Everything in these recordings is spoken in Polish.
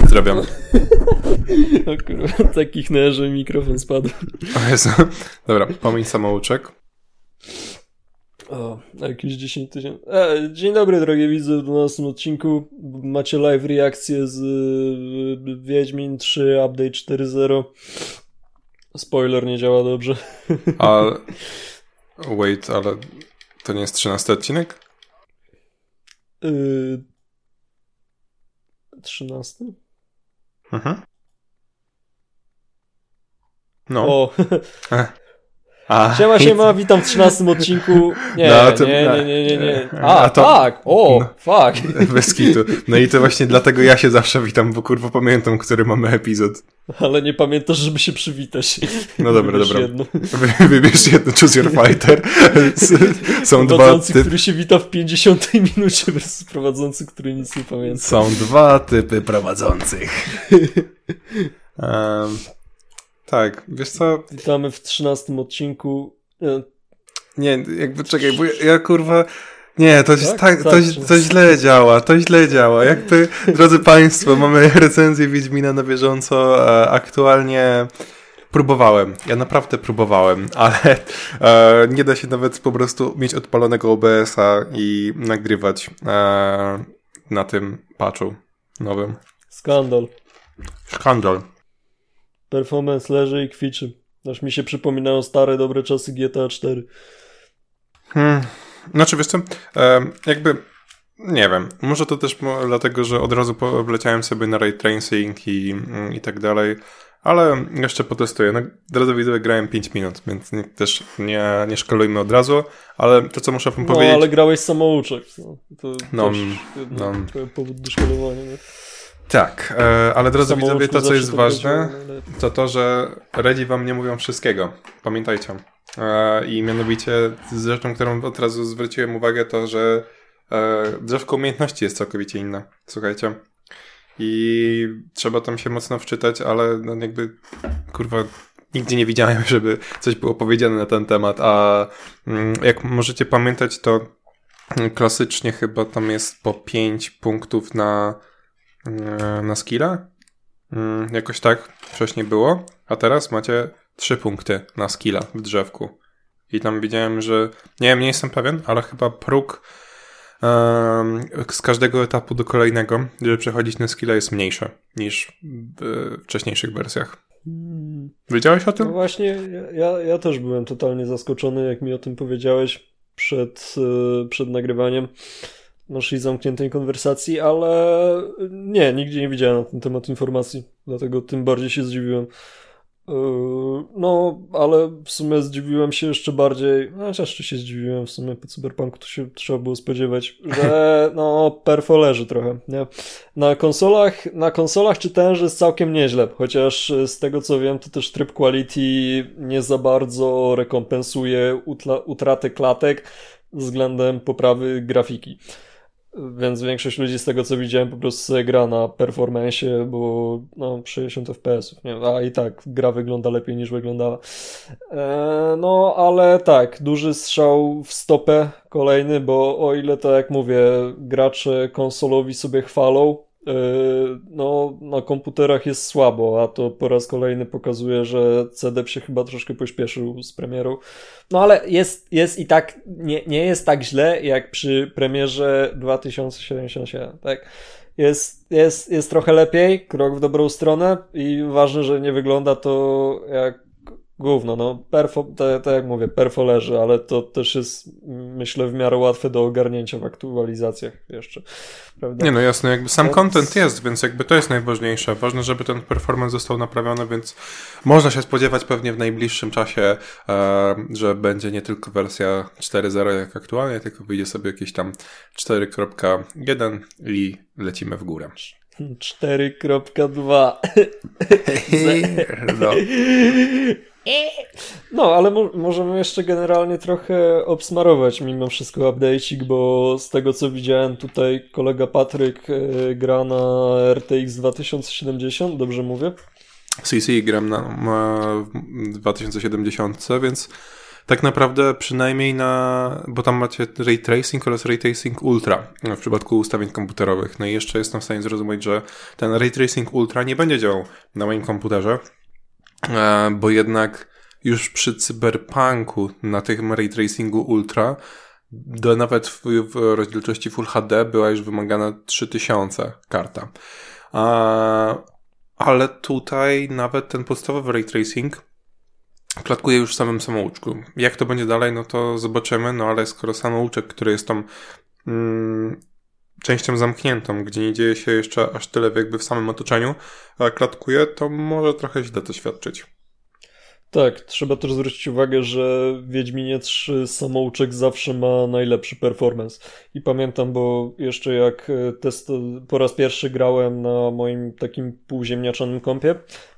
Pozdrawiam. O kurwa, takich że mikrofon spadł. O Jezu. Dobra, pomiń samouczek. O, jakieś 10 tysięcy. E, dzień dobry, drogie widzy, w 12 odcinku macie live reakcję z y, Wiedźmin 3 Update 4.0. Spoiler nie działa dobrze. A... Wait, ale to nie jest 13 odcinek? Y... 13? Mhm. No. O, A, siema, siema, witam w 13 odcinku. Nie, No, to- nie, nie, nie, nie, nie. A A, to- tak, o, no. fuck. Bez kitu. No i to właśnie dlatego ja się zawsze witam, bo kurwa pamiętam, który mamy epizod. Ale nie pamiętasz, żeby się przywitać. No dobra, Wybierz dobra. Jedno. Wy- Wybierz jedno, choose your fighter. Są dwa Prowadzący, typy. który się wita w 50 minucie versus prowadzący, który nic nie pamięta. Są dwa typy prowadzących. Um, tak, wiesz co? Witamy w 13 odcinku. E, Nie, jakby czekaj, bo ja, ja kurwa. Nie, to, Tak? tak? to, Tak, to źle działa, to źle działa. Jakby, drodzy Państwo, mamy recenzję Wiedźmina na bieżąco. E, aktualnie próbowałem, ja naprawdę próbowałem, ale e, nie da się nawet po prostu mieć odpalonego OBS-a i nagrywać e, na tym patchu nowym. Skandal. Skandal. Performance leży i kwiczy. Aż mi się przypominają stare, dobre czasy GTA 4. Hmm. Znaczy, wiesz co, em, jakby, nie wiem, może to też dlatego, że od razu wleciałem sobie na ray tracing i, mm, i tak dalej, ale jeszcze potestuję. No, drodzy widzowie, grałem 5 minut, więc nie, też nie, nie szkolujmy od razu, ale to, co muszę wam No, powiedzieć... ale grałeś samouczek. No, to No, też jedno, no. powód do szkolowania. Nie? Tak, e, ale drodzy widzowie, to co jest to ważne, najlepiej. to to, że Redzi wam nie mówią wszystkiego. Pamiętajcie. E, I mianowicie z rzeczą, którą od razu zwróciłem uwagę, to, że e, drzewko umiejętności jest całkowicie inne. Słuchajcie. I trzeba tam się mocno wczytać, ale no jakby, kurwa, nigdzie nie widziałem, żeby coś było powiedziane na ten temat, a mm, jak możecie pamiętać, to mm, klasycznie chyba tam jest po 5 punktów na, na skilla. Mm, jakoś tak wcześniej było, a teraz macie 3 punkty na skilla w drzewku. I tam widziałem, że nie wiem, nie jestem pewien, ale chyba próg z każdego etapu do kolejnego, żeby przechodzić na skilla jest mniejszy niż w e, wcześniejszych wersjach. Wiedziałeś o No tym? właśnie, ja, ja też byłem totalnie zaskoczony, jak mi o tym powiedziałeś przed, e, przed nagrywaniem naszej zamkniętej konwersacji, ale nie, nigdzie nie widziałem na ten temat informacji, dlatego tym bardziej się zdziwiłem. E, No, ale w sumie zdziwiłem się jeszcze bardziej, no chociaż czy się zdziwiłem w sumie po Cyberpunku, to się trzeba było spodziewać, że no perfo leży trochę, nie? Na konsolach, na konsolach czytałem, że jest całkiem nieźle, chociaż z tego co wiem, to też tryb quality nie za bardzo rekompensuje utratę klatek względem poprawy grafiki. Więc większość ludzi z tego co widziałem po prostu gra na performance, bo no 60 fps, nie? a i tak gra wygląda lepiej niż wyglądała. E, no ale tak, duży strzał w stopę kolejny, bo o ile to jak mówię, gracze konsolowi sobie chwalą, no na komputerach jest słabo, a to po raz kolejny pokazuje, że CDEP się chyba troszkę pośpieszył z premierą. No ale jest, jest i tak, nie, nie jest tak źle jak przy premierze 2077, tak? Jest, jest, jest trochę lepiej, krok w dobrą stronę i ważne, że nie wygląda to jak gówno, no perfo, tak tak jak mówię, perfo leży, ale to też jest myślę w miarę łatwe do ogarnięcia w aktualizacjach jeszcze, prawda? Nie no jasne, jakby sam Więc- content jest, więc jakby to jest najważniejsze. Ważne, żeby ten performance został naprawiony, więc można się spodziewać pewnie w najbliższym czasie, e, że będzie nie tylko wersja 4.0 jak aktualnie, tylko wyjdzie sobie jakieś tam 4.1 i lecimy w górę. 4.2 No. No, ale mo możemy jeszcze generalnie trochę obsmarować mimo wszystko update'ik, bo z tego co widziałem tutaj kolega Patryk e, gra na RTX 2070, dobrze mówię? CC gram na, na w 2070, więc Tak naprawdę przynajmniej na, bo tam macie ray tracing oraz ray tracing ultra w przypadku ustawień komputerowych. No i jeszcze jestem w stanie zrozumieć, że ten ray tracing ultra nie będzie działał na moim komputerze, bo jednak już przy cyberpunku na tym ray tracingu ultra do nawet w, w rozdzielczości Full HD była już wymagana 3000 karta. A, ale tutaj nawet ten podstawowy ray tracing klatkuje już w samym samouczku. Jak to będzie dalej, no to zobaczymy, no ale skoro samouczek, który jest tą mm, częścią zamkniętą, gdzie nie dzieje się jeszcze aż tyle jakby w samym otoczeniu, klatkuje, to może trochę źle to świadczyć. Tak, trzeba też zwrócić uwagę, że Wiedźminie 3 samouczek zawsze ma najlepszy performance. I pamiętam, bo jeszcze jak e, test po raz pierwszy grałem na moim takim półziemniaczanym kompie,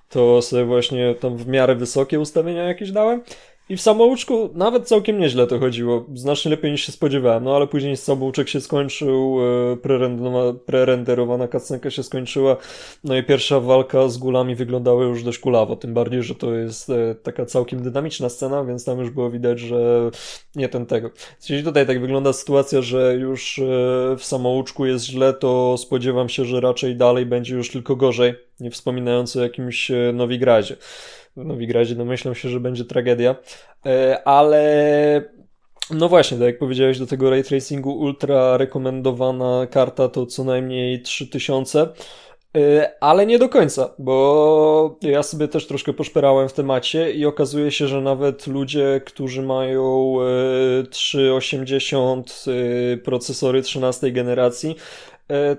to sobie właśnie tam w miarę wysokie ustawienia jakieś dałem i w samouczku nawet całkiem nieźle to chodziło. Znacznie lepiej niż się spodziewałem. No ale później samouczek się skończył, e, prerenderowana cutscenka się skończyła. No i pierwsza walka z gulami wyglądała już dość kulawo. Tym bardziej, że to jest e, taka całkiem dynamiczna scena, więc tam już było widać, że nie ten tego. Jeśli tutaj tak wygląda sytuacja, że już e, w samouczku jest źle, to spodziewam się, że raczej dalej będzie już tylko gorzej. Nie wspominając o jakimś Nowigradzie. Nowigradzie domyślam się, że będzie tragedia, e, ale no właśnie, tak jak powiedziałeś, do tego ray tracingu ultra rekomendowana karta to co najmniej 3000, e, ale nie do końca, bo ja sobie też troszkę poszperałem w temacie i okazuje się, że nawet ludzie, którzy mają 380 e, procesory 13 generacji,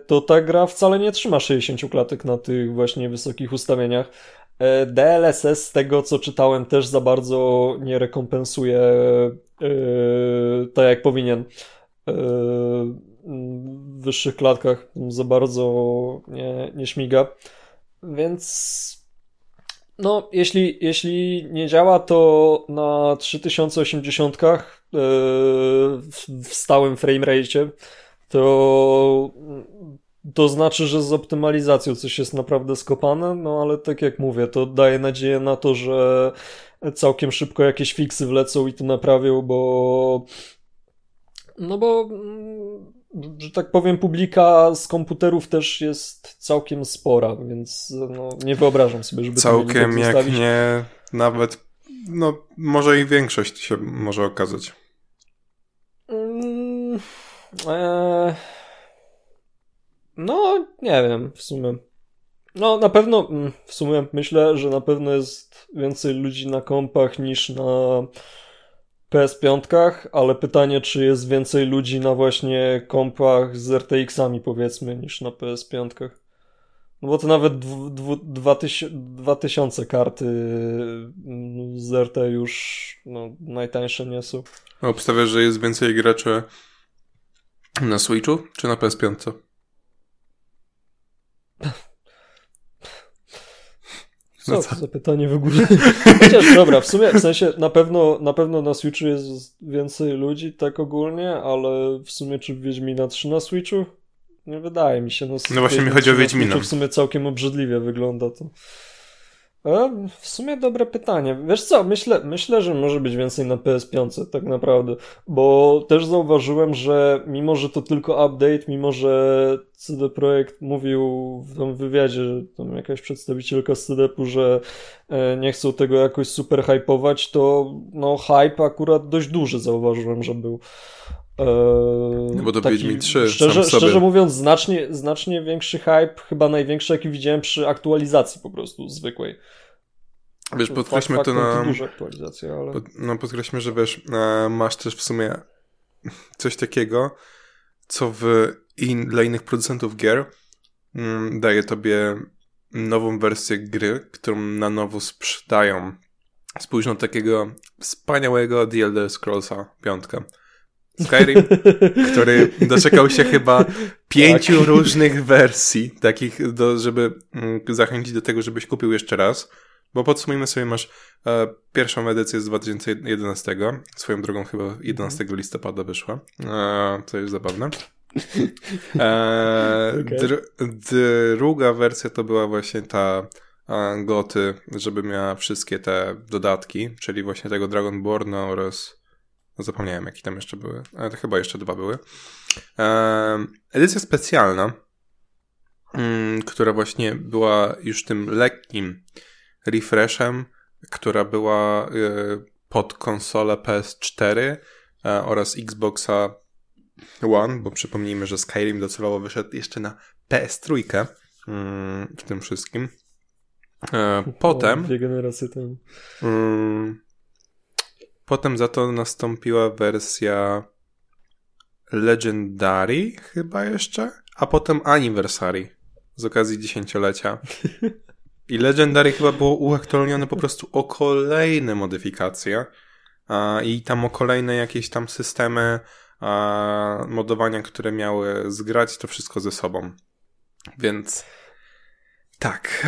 to ta gra wcale nie trzyma 60 klatek na tych właśnie wysokich ustawieniach. E, DLSS z tego co czytałem też za bardzo nie rekompensuje yy, tak jak powinien. Yy, w wyższych klatkach za bardzo nie, nie śmiga. Więc no jeśli, jeśli nie działa to na 3080 yy, w stałym framerate to to znaczy, że z optymalizacją coś jest naprawdę skopane, no ale tak jak mówię, to daje nadzieję na to, że całkiem szybko jakieś fiksy wlecą i to naprawią, bo no bo mm, że tak powiem, publika z komputerów też jest całkiem spora, więc no, nie wyobrażam sobie, żeby całkiem jak zostawić. nie nawet no może i większość się może okazać. Mm, e no, nie wiem, w sumie. No, na pewno, mm, w sumie myślę, że na pewno jest więcej ludzi na kompach niż na PS5, ale pytanie, czy jest więcej ludzi na właśnie kompach z RTX-ami, powiedzmy, niż na PS5. No bo to nawet 2000 karty mm, z RT już no, najtańsze nie są. Obstawiasz, że jest więcej graczy na Switchu czy na PS5? Co, no co? za pytanie w ogóle? Chociaż dobra, w sumie, w sensie na pewno, na pewno na Switchu jest więcej ludzi, tak ogólnie, ale w sumie czy Wiedźmina 3 na Switchu? Nie wydaje mi się. No, no właśnie mi chodzi o Wiedźmina. W sumie całkiem obrzydliwie wygląda to. E, w sumie dobre pytanie. Wiesz co, myślę, myślę, że może być więcej na PS5 tak naprawdę, bo też zauważyłem, że mimo, że to tylko update, mimo, że CD Projekt mówił w tym wywiadzie, że tam jakaś przedstawicielka z CDP-u, że e, nie chcą tego jakoś super hypować, to no hype akurat dość duży zauważyłem, że był. Eee, no bo to Wiedźmin 3 szczerze, szczerze mówiąc, znacznie, znacznie większy hype, chyba największy jaki widziałem przy aktualizacji po prostu zwykłej. Wiesz, podkreślmy fakt, to na... Duża aktualizacja, ale... Pod, no podkreślmy, że wiesz, e, masz też w sumie coś takiego, co w in, dla innych producentów gier mm, daje tobie nową wersję gry, którą na nowo sprzedają. Spójrz na takiego wspaniałego Elder Scrollsa piątka. Skyrim, który doczekał się chyba pięciu tak. różnych wersji, takich, do, żeby mm, zachęcić do tego, żebyś kupił jeszcze raz. Bo podsumujmy sobie, masz e, pierwszą edycję z 2011, swoją drogą chyba 11 mhm. listopada wyszła, e, co jest zabawne. E, okay. dr druga wersja to była właśnie ta goty, żeby miała wszystkie te dodatki, czyli właśnie tego Dragonborna oraz zapomniałem jakie tam jeszcze były, ale to chyba jeszcze dwa były. Edycja specjalna, mm, która właśnie była już tym lekkim refreshem, która była e, pod konsolę PS4 e, oraz Xboxa One, bo przypomnijmy, że Skyrim docelowo wyszedł jeszcze na PS3 mm, w tym wszystkim. E, potem. Dwie generacje temu. Potem za to nastąpiła wersja Legendary, chyba jeszcze, a potem Anniversary z okazji dziesięciolecia. I Legendary chyba było uaktualnione po prostu o kolejne modyfikacje a, i tam o kolejne jakieś tam systemy a, modowania, które miały zgrać to wszystko ze sobą. Więc tak.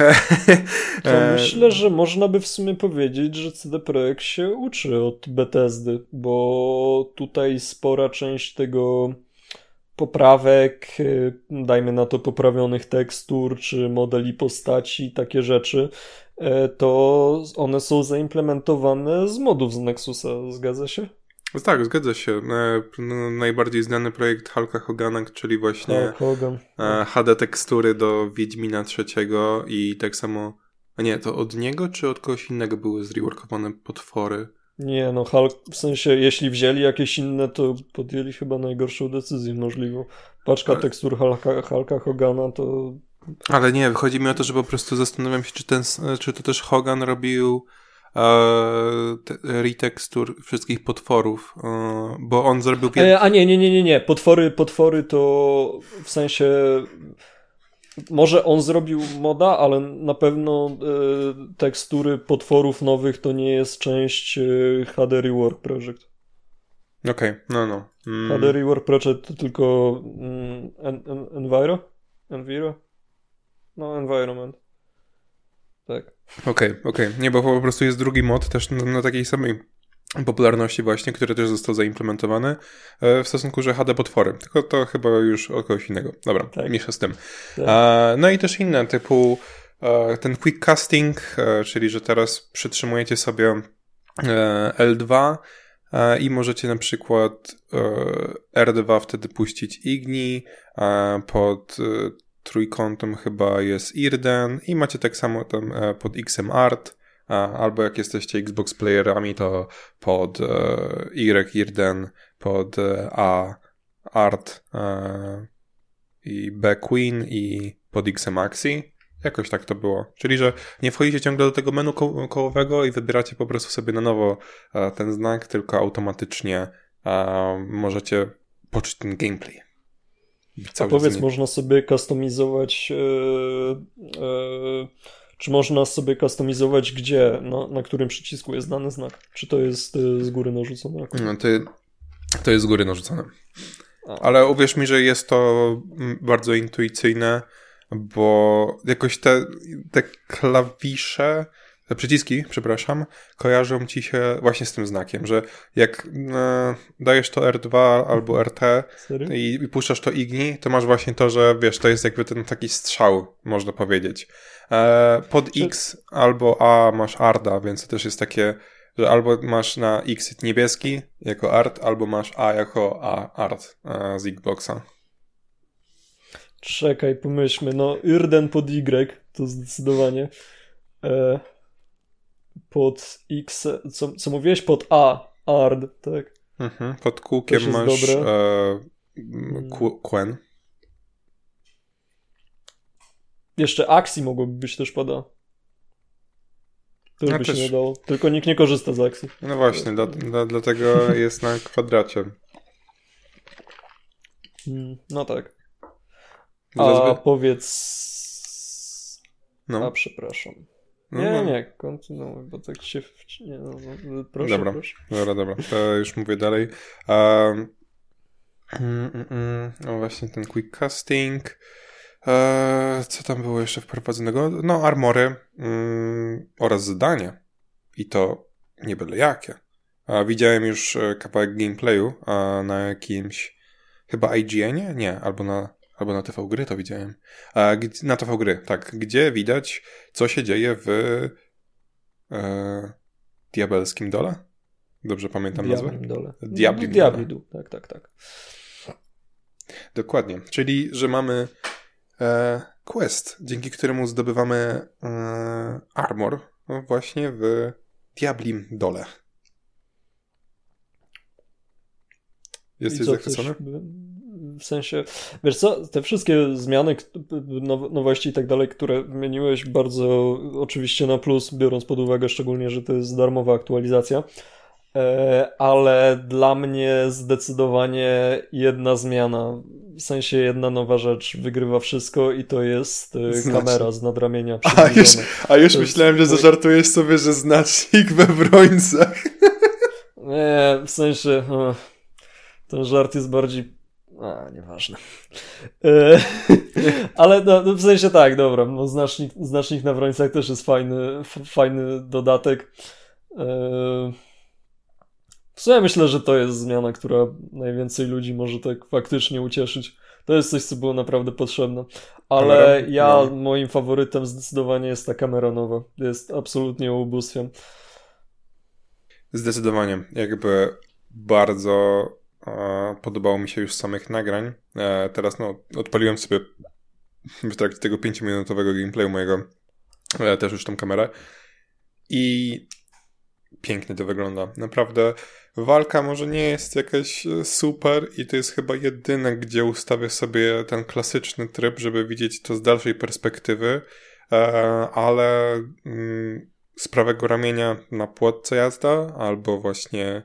To e, myślę, że można by w sumie powiedzieć, że CD Projekt się uczy od Bethesdy, bo tutaj spora część tego poprawek, y, dajmy na to poprawionych tekstur, czy modeli postaci, takie rzeczy, e, to one są zaimplementowane z modów z Nexusa, zgadza się? Tak, zgadza się. E, no, najbardziej znany projekt Hulka Hogana, czyli właśnie Hogan. HD tekstury do Wiedźmina trzeciego i tak samo... A nie, to od niego czy od kogoś innego były zreworkowane potwory? Nie, no Hulk, w sensie, jeśli wzięli jakieś inne, to podjęli chyba najgorszą decyzję możliwą. Paczka Ale... tekstur Hulka, Hulka Hogana to... Ale nie, chodzi mi o to, że po prostu zastanawiam się, czy, ten, czy to też Hogan robił e, retekstur wszystkich potworów, e, bo on zrobił... E, a nie, nie, nie, nie, nie. Potwory, potwory to w sensie może on zrobił moda, ale na pewno tekstury potworów nowych to nie jest część HD Rework Project. Okej, okay, no no. Mm. HD Rework Project to tylko mm, en, en, Enviro? Enviro? No, Environment. Tak. Okej, okay, okej. Okay. Nie, bo po prostu jest drugi mod też na, na takiej samej popularności właśnie, który też został zaimplementowany e, w stosunku, że HD potwory. Tylko to chyba już o kogoś innego. Dobra, tak. mniejsza z tym. Tak. No i też inne, typu e, ten quick casting, e, czyli że teraz przytrzymujecie sobie L2 i możecie na przykład R2 wtedy puścić Igni, pod trójkątem chyba jest Irden i macie tak samo tam pod XM Art, albo jak jesteście Xbox playerami, to pod e, Y Irden, pod e, A Art e, i B Queen i pod X Maxi. Jakoś tak to było. Czyli, że nie wchodzicie ciągle do tego menu ko kołowego i wybieracie po prostu sobie na nowo ten znak, tylko automatycznie możecie poczuć ten gameplay. A powiedz, można sobie kustomizować yy, yy czy można sobie kustomizować, gdzie, na, na którym przycisku jest dany znak? Czy to jest y, z góry narzucone? No, to, to jest z góry narzucone. A. Ale uwierz mi, że jest to mm, bardzo intuicyjne, bo jakoś te, te klawisze, przyciski, przepraszam, kojarzą ci się właśnie z tym znakiem, że jak e, dajesz to R2 albo RT i, i puszczasz to igni, to masz właśnie to, że wiesz, to jest jakby ten taki strzał, można powiedzieć. E, pod X albo A masz Arda, więc to też jest takie, że albo masz na X niebieski jako art, albo masz A jako A art e, z Xboxa. Czekaj, pomyślmy. No, Irden pod Y to zdecydowanie. E, pod X, co, co mówiłeś? Pod A, Ard, tak? Mhm, pod kółkiem masz e, mm. Quen. Jeszcze akcji mogłoby być też pada. To by też... się nie dało. Tylko nikt nie korzysta z akcji. No właśnie, dla, dla, dlatego jest na kwadracie. Hmm, no tak. A powiedz... No. A przepraszam. No, nie, no. nie, kontynuuj, bo tak się... Nie, no, no, proszę, dobra, proszę. Dobra, dobra, to już mówię dalej. Um, mm, mm, no właśnie ten quick casting... Eee, co tam było jeszcze wprowadzonego? No, armory mm, oraz zadanie. I to nie byle jakie. A widziałem już e, kawałek gameplayu a na jakimś chyba IGN-ie? Nie, albo na albo na TV Gry to widziałem. A, na TV Gry, tak. Gdzie widać, co się dzieje w e, Diabelskim Dole? Dobrze pamiętam Diablim nazwę? Dole. Diablim Diabli Dole. Tak, tak, tak. Dokładnie. Czyli, że mamy e, quest, dzięki któremu zdobywamy e, armor właśnie w Diablim Dole. Jesteś zachwycony? W sensie, wiesz co, te wszystkie zmiany, nowości i tak dalej, które wymieniłeś bardzo oczywiście na plus, biorąc pod uwagę szczególnie, że to jest darmowa aktualizacja, e, ale dla mnie zdecydowanie jedna zmiana, w sensie jedna nowa rzecz wygrywa wszystko i to jest e, znaczy. kamera z nadramienia. A już, a już myślałem, jest... że zażartujesz sobie, że znacznik we brońcach. Nie, w sensie... Ten żart jest bardziej. A, nieważne. E, ale no, no, w sensie tak, dobra. No, znacznik, znacznik na wrońcach też jest fajny, fajny dodatek. E, w sumie myślę, że to jest zmiana, która najwięcej ludzi może tak faktycznie ucieszyć. To jest coś, co było naprawdę potrzebne. Ale kamera? ja, no. moim faworytem zdecydowanie jest ta kamera nowa. Jest absolutnie ubóstwem. Zdecydowanie. Jakby bardzo Podobało mi się już samych nagrań. E, teraz no, odpaliłem sobie w trakcie tego 5-minutowego gameplayu mojego e, też już tą kamerę i pięknie to wygląda. Naprawdę walka może nie jest jakaś e, super i to jest chyba jedyne, gdzie ustawię sobie ten klasyczny tryb, żeby widzieć to z dalszej perspektywy, ale mm, z prawego ramienia na płotce jazda albo właśnie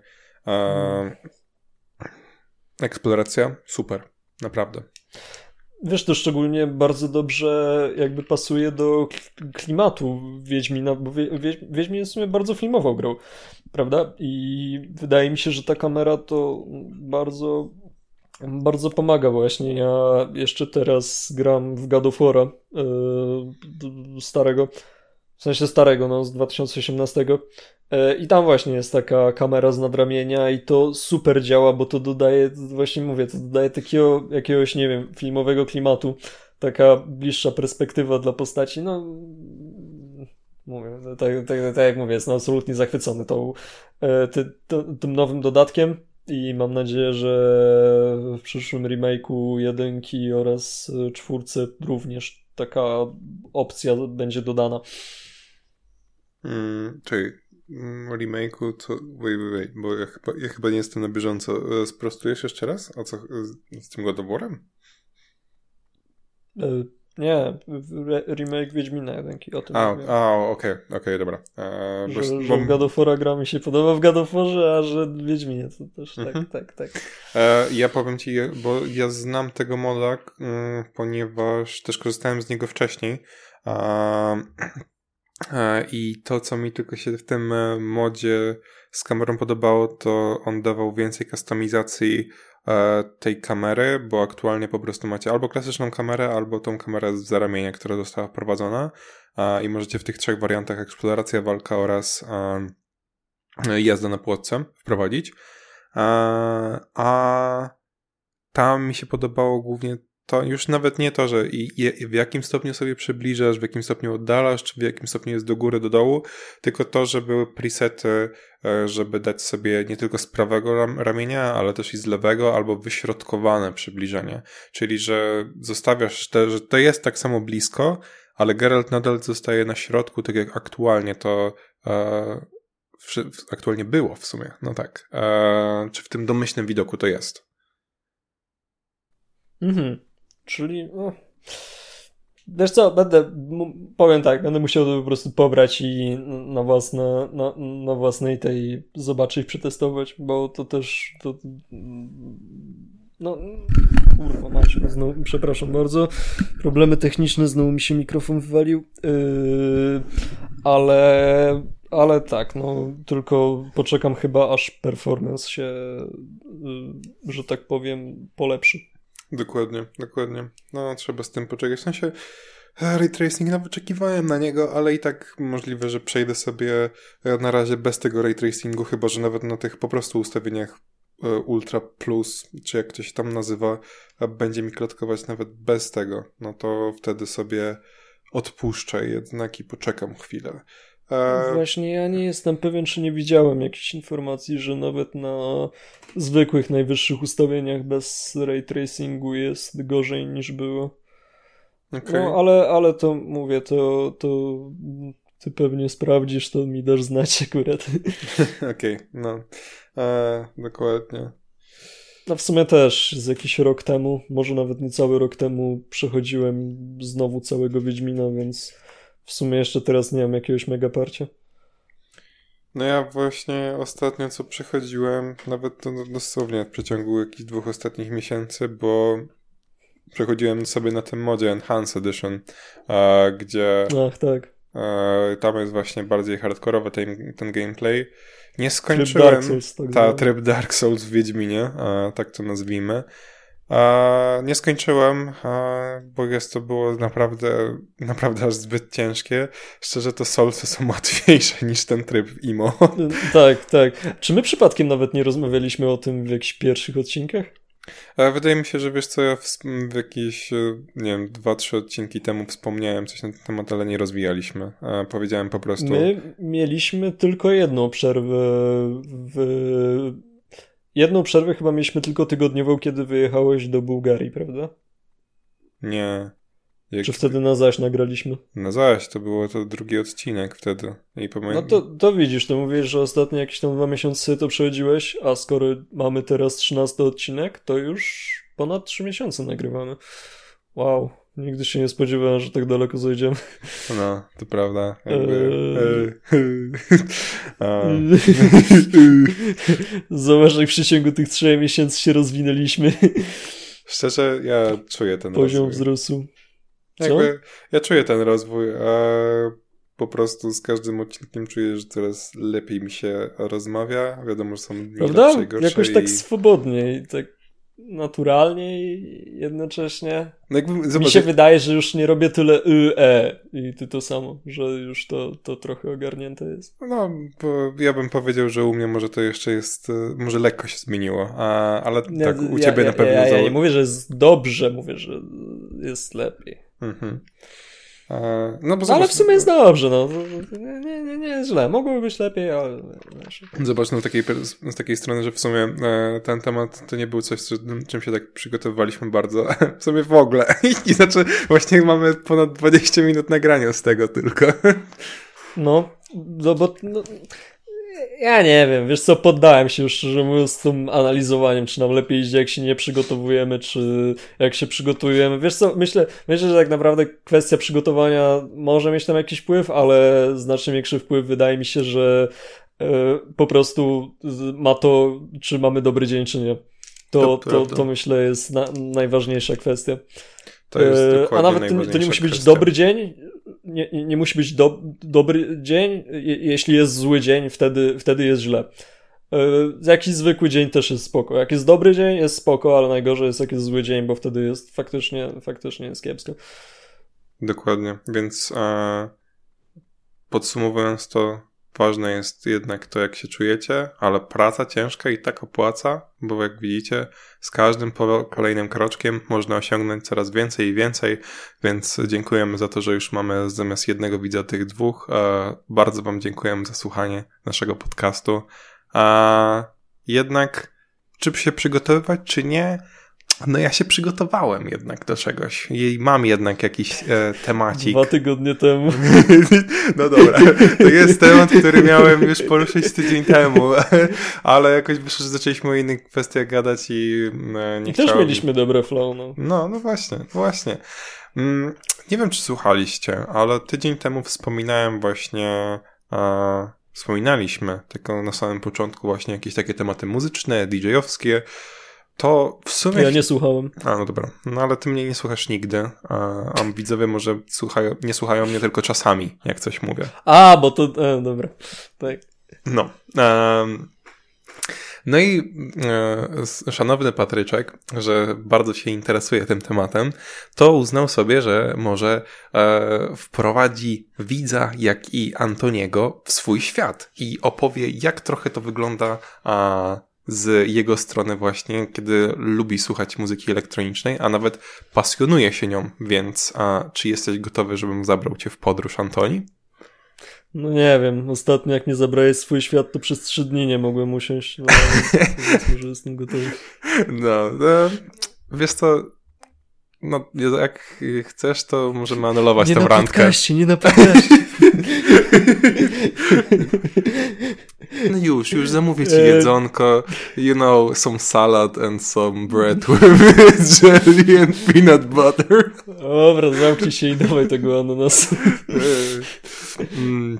Eksploracja, super, naprawdę. Wiesz, to szczególnie bardzo dobrze jakby pasuje do klimatu Wiedźmina, bo Wiedźmin jest w sumie bardzo filmował grą, prawda? I wydaje mi się, że ta kamera to bardzo bardzo pomaga właśnie. Ja jeszcze teraz gram w God of yy, starego, w sensie starego, no z 2018 E, I tam właśnie jest taka kamera z nadramienia i to super działa, bo to dodaje, właśnie mówię, to dodaje takiego jakiegoś, nie wiem, filmowego klimatu, taka bliższa perspektywa dla postaci, no mówię, tak, tak, tak jak mówię, jestem absolutnie zachwycony tą, e, ty, ty, tym nowym dodatkiem i mam nadzieję, że w przyszłym remake'u jedynki oraz czwórce również taka opcja będzie dodana. Hmm, czyli Mm, remake'u, to wait, wait, wait, bo ja chyba, ja chyba nie jestem na bieżąco. E, sprostujesz jeszcze raz? A co z tym godoworem? E, nie, remake Wiedźmina jedynki, o tym A, okej, okej, okay, okay, dobra. E, że, bo, że w War gra mi się podoba w God of Warze, a że w Wiedźminie to też tak, mhm. tak, tak. E, ja powiem ci, bo ja znam tego moda, mm, ponieważ też korzystałem z niego wcześniej. E, E, I to, co mi tylko się w tym e, modzie z kamerą podobało, to on dawał więcej kustomizacji e, tej kamery, bo aktualnie po prostu macie albo klasyczną kamerę, albo tą kamerę z zaramienia, która została wprowadzona i możecie w tych trzech wariantach eksploracja, walka oraz jazda na płotce wprowadzić. A tam mi się podobało głównie to już nawet nie to, że i, i w jakim stopniu sobie przybliżasz, w jakim stopniu oddalasz, czy w jakim stopniu jest do góry, do dołu, tylko to, że były presety, e, żeby dać sobie nie tylko z prawego ramienia, ale też i z lewego, albo wyśrodkowane przybliżenie. Czyli, że zostawiasz, te, że to jest tak samo blisko, ale Geralt nadal zostaje na środku, tak jak aktualnie to e, w, aktualnie było w sumie. No tak. E, czy w tym domyślnym widoku to jest? Mhm. Czyli. No, wiesz co, będę. Powiem tak, będę musiał to po prostu pobrać i na, własne, na, na własnej tej zobaczyć, przetestować, bo to też. To, no, kurwa, macie, znowu, przepraszam bardzo. Problemy techniczne, znowu mi się mikrofon wywalił. Yy, ale, ale tak, no, tylko poczekam chyba, aż performance się, yy, że tak powiem, polepszy. Dokładnie, dokładnie. No, trzeba z tym poczekać. W sensie e, ray tracing, nawet oczekiwałem na niego, ale i tak możliwe, że przejdę sobie e, na razie bez tego ray tracingu, chyba że nawet na tych po prostu ustawieniach e, Ultra Plus, czy jak to się tam nazywa, będzie mi klatkować nawet bez tego, no to wtedy sobie odpuszczę jednak i poczekam chwilę. E... Właśnie ja nie jestem pewien, czy nie widziałem jakichś informacji, że nawet na zwykłych najwyższych ustawieniach bez ray tracingu jest gorzej niż było. Okay. No ale, ale to mówię, to, to ty pewnie sprawdzisz, to mi dasz znać akurat. Okej, okay, no. E, dokładnie. No w sumie też z jakiś rok temu, może nawet niecały rok temu przechodziłem znowu całego Wiedźmina, więc w sumie jeszcze teraz nie mam jakiegoś mega parcia. No ja właśnie ostatnio co przechodziłem, nawet to dosłownie w przeciągu jakichś dwóch ostatnich miesięcy, bo przechodziłem sobie na tym modzie Enhanced Edition, gdzie Ach, tak. tam jest właśnie bardziej hardkorowy ten, ten gameplay. Nie skończyłem. Tryb Dark Souls, tak ta, tryb Dark Souls w Wiedźminie, tak to nazwijmy. Nie skończyłem, bo jest to było naprawdę, naprawdę aż zbyt ciężkie. Szczerze to Soulsy są łatwiejsze niż ten tryb IMO. Tak, tak. Czy my przypadkiem nawet nie rozmawialiśmy o tym w jakichś pierwszych odcinkach? Wydaje mi się, że wiesz co, ja w, w jakieś, e, nie wiem, dwa, trzy odcinki temu wspomniałem coś na ten temat, ale nie rozwijaliśmy. Powiedziałem po prostu... My mieliśmy tylko jedną przerwę w Jedną przerwę chyba mieliśmy tylko tygodniową, kiedy wyjechałeś do Bułgarii, prawda? Nie. Jak... Czy wtedy na zaś nagraliśmy? Na zaś, to było to drugi odcinek wtedy. I No to, to widzisz, to mówisz, że ostatnie jakieś tam dwa miesiące to przechodziłeś, a skoro mamy teraz trzynasty odcinek, to już ponad trzy miesiące nagrywamy. Wow. Nigdy się nie spodziewałem, że tak daleko zajdziemy. No, to prawda. Jakby... Eee... Zobacz, jak w przeciągu tych trzech miesięcy się rozwinęliśmy. Szczerze, ja czuję ten Poziom rozwój. wzrostu. Jakby, ja czuję ten rozwój, a po prostu z każdym odcinkiem czuję, że coraz lepiej mi się rozmawia. Wiadomo, że są Prawda? lepsze i gorsze. Jakoś tak swobodniej, tak naturalnie i jednocześnie no jakby, zobacz, mi się jak... wydaje, że już nie robię tyle y, e i ty to samo, że już to, to trochę ogarnięte jest. No, ja bym powiedział, że u mnie może to jeszcze jest, y, może lekko się zmieniło, a, ale tak u ciebie ja, na pewno... Ja, ja, ja nie mówię, że jest dobrze, mówię, że jest lepiej. Mhm. No, bo zobacz, ale w sumie jest dobrze, no. Nie, nie, nie jest źle. Mogłoby być lepiej, ale... Zobacz no, takiej, z takiej strony, że w sumie e, ten temat to nie był coś, czym się tak przygotowywaliśmy bardzo. W sumie w ogóle. I znaczy właśnie mamy ponad 20 minut nagrania z tego tylko. No, no bo... No, ja nie wiem, wiesz co, poddałem się już szczerze mówiąc z tym analizowaniem, czy nam lepiej idzie, jak się nie przygotowujemy, czy jak się przygotujemy. Wiesz co, myślę, myślę, że tak naprawdę kwestia przygotowania może mieć tam jakiś wpływ, ale znacznie większy wpływ wydaje mi się, że y, po prostu ma to, czy mamy dobry dzień, czy nie. To, to, to, to myślę jest na, najważniejsza kwestia. To jest e, A nawet to, to nie musi być dobry dzień, nie, nie musi być do, dobry dzień, jeśli jest zły dzień, wtedy, wtedy jest źle. E, jakiś zwykły dzień też jest spoko. Jak jest dobry dzień, jest spoko, ale najgorzej jest jak jest zły dzień, bo wtedy jest faktycznie, faktycznie jest kiepsko. Dokładnie, więc e, podsumowując to, Ważne jest jednak to, jak się czujecie, ale praca ciężka i tak opłaca, bo jak widzicie, z każdym kolejnym kroczkiem można osiągnąć coraz więcej i więcej, więc dziękujemy za to, że już mamy zamiast jednego widza tych dwóch. Bardzo Wam dziękujemy za słuchanie naszego podcastu. A jednak, czy się przygotowywać, czy nie? No ja się przygotowałem jednak do czegoś i mam jednak jakiś e, temacik. Dwa tygodnie temu. no dobra, to jest temat, który miałem już poruszyć tydzień temu, ale jakoś wyszło, że zaczęliśmy o innych kwestiach gadać i e, nie I chciałem... też mieliśmy dobre flow, no. No, no właśnie, właśnie. Mm, nie wiem, czy słuchaliście, ale tydzień temu wspominałem właśnie... E, wspominaliśmy tylko na samym początku właśnie jakieś takie tematy muzyczne, DJ-owskie, to w sumie... Ja nie słuchałem. A, no dobra. No ale ty mnie nie słuchasz nigdy, a, a widzowie może słuchają, nie słuchają mnie tylko czasami, jak coś mówię. A, bo to... E, dobra. Tak. No. No i e, szanowny Patryczek, że bardzo się interesuje tym tematem, to uznał sobie, że może e, wprowadzi widza, jak i Antoniego w swój świat i opowie, jak trochę to wygląda a, z jego strony właśnie, kiedy lubi słuchać muzyki elektronicznej, a nawet pasjonuje się nią, więc a, czy jesteś gotowy, żebym zabrał cię w podróż, Antoni? No nie wiem, ostatnio jak nie zabrałeś swój świat, to przez trzy dni nie mogłem usiąść, no powiedzmy, że jestem gotowy. No, no wiesz co, no jak chcesz, to możemy anulować nie tę randkę. Podcaście, nie na podcaście. No już, już zamówię ci jedzonko, you know, some salad and some bread with jelly and peanut butter. Dobra, zamknij się i dawaj tego ananas. Mm,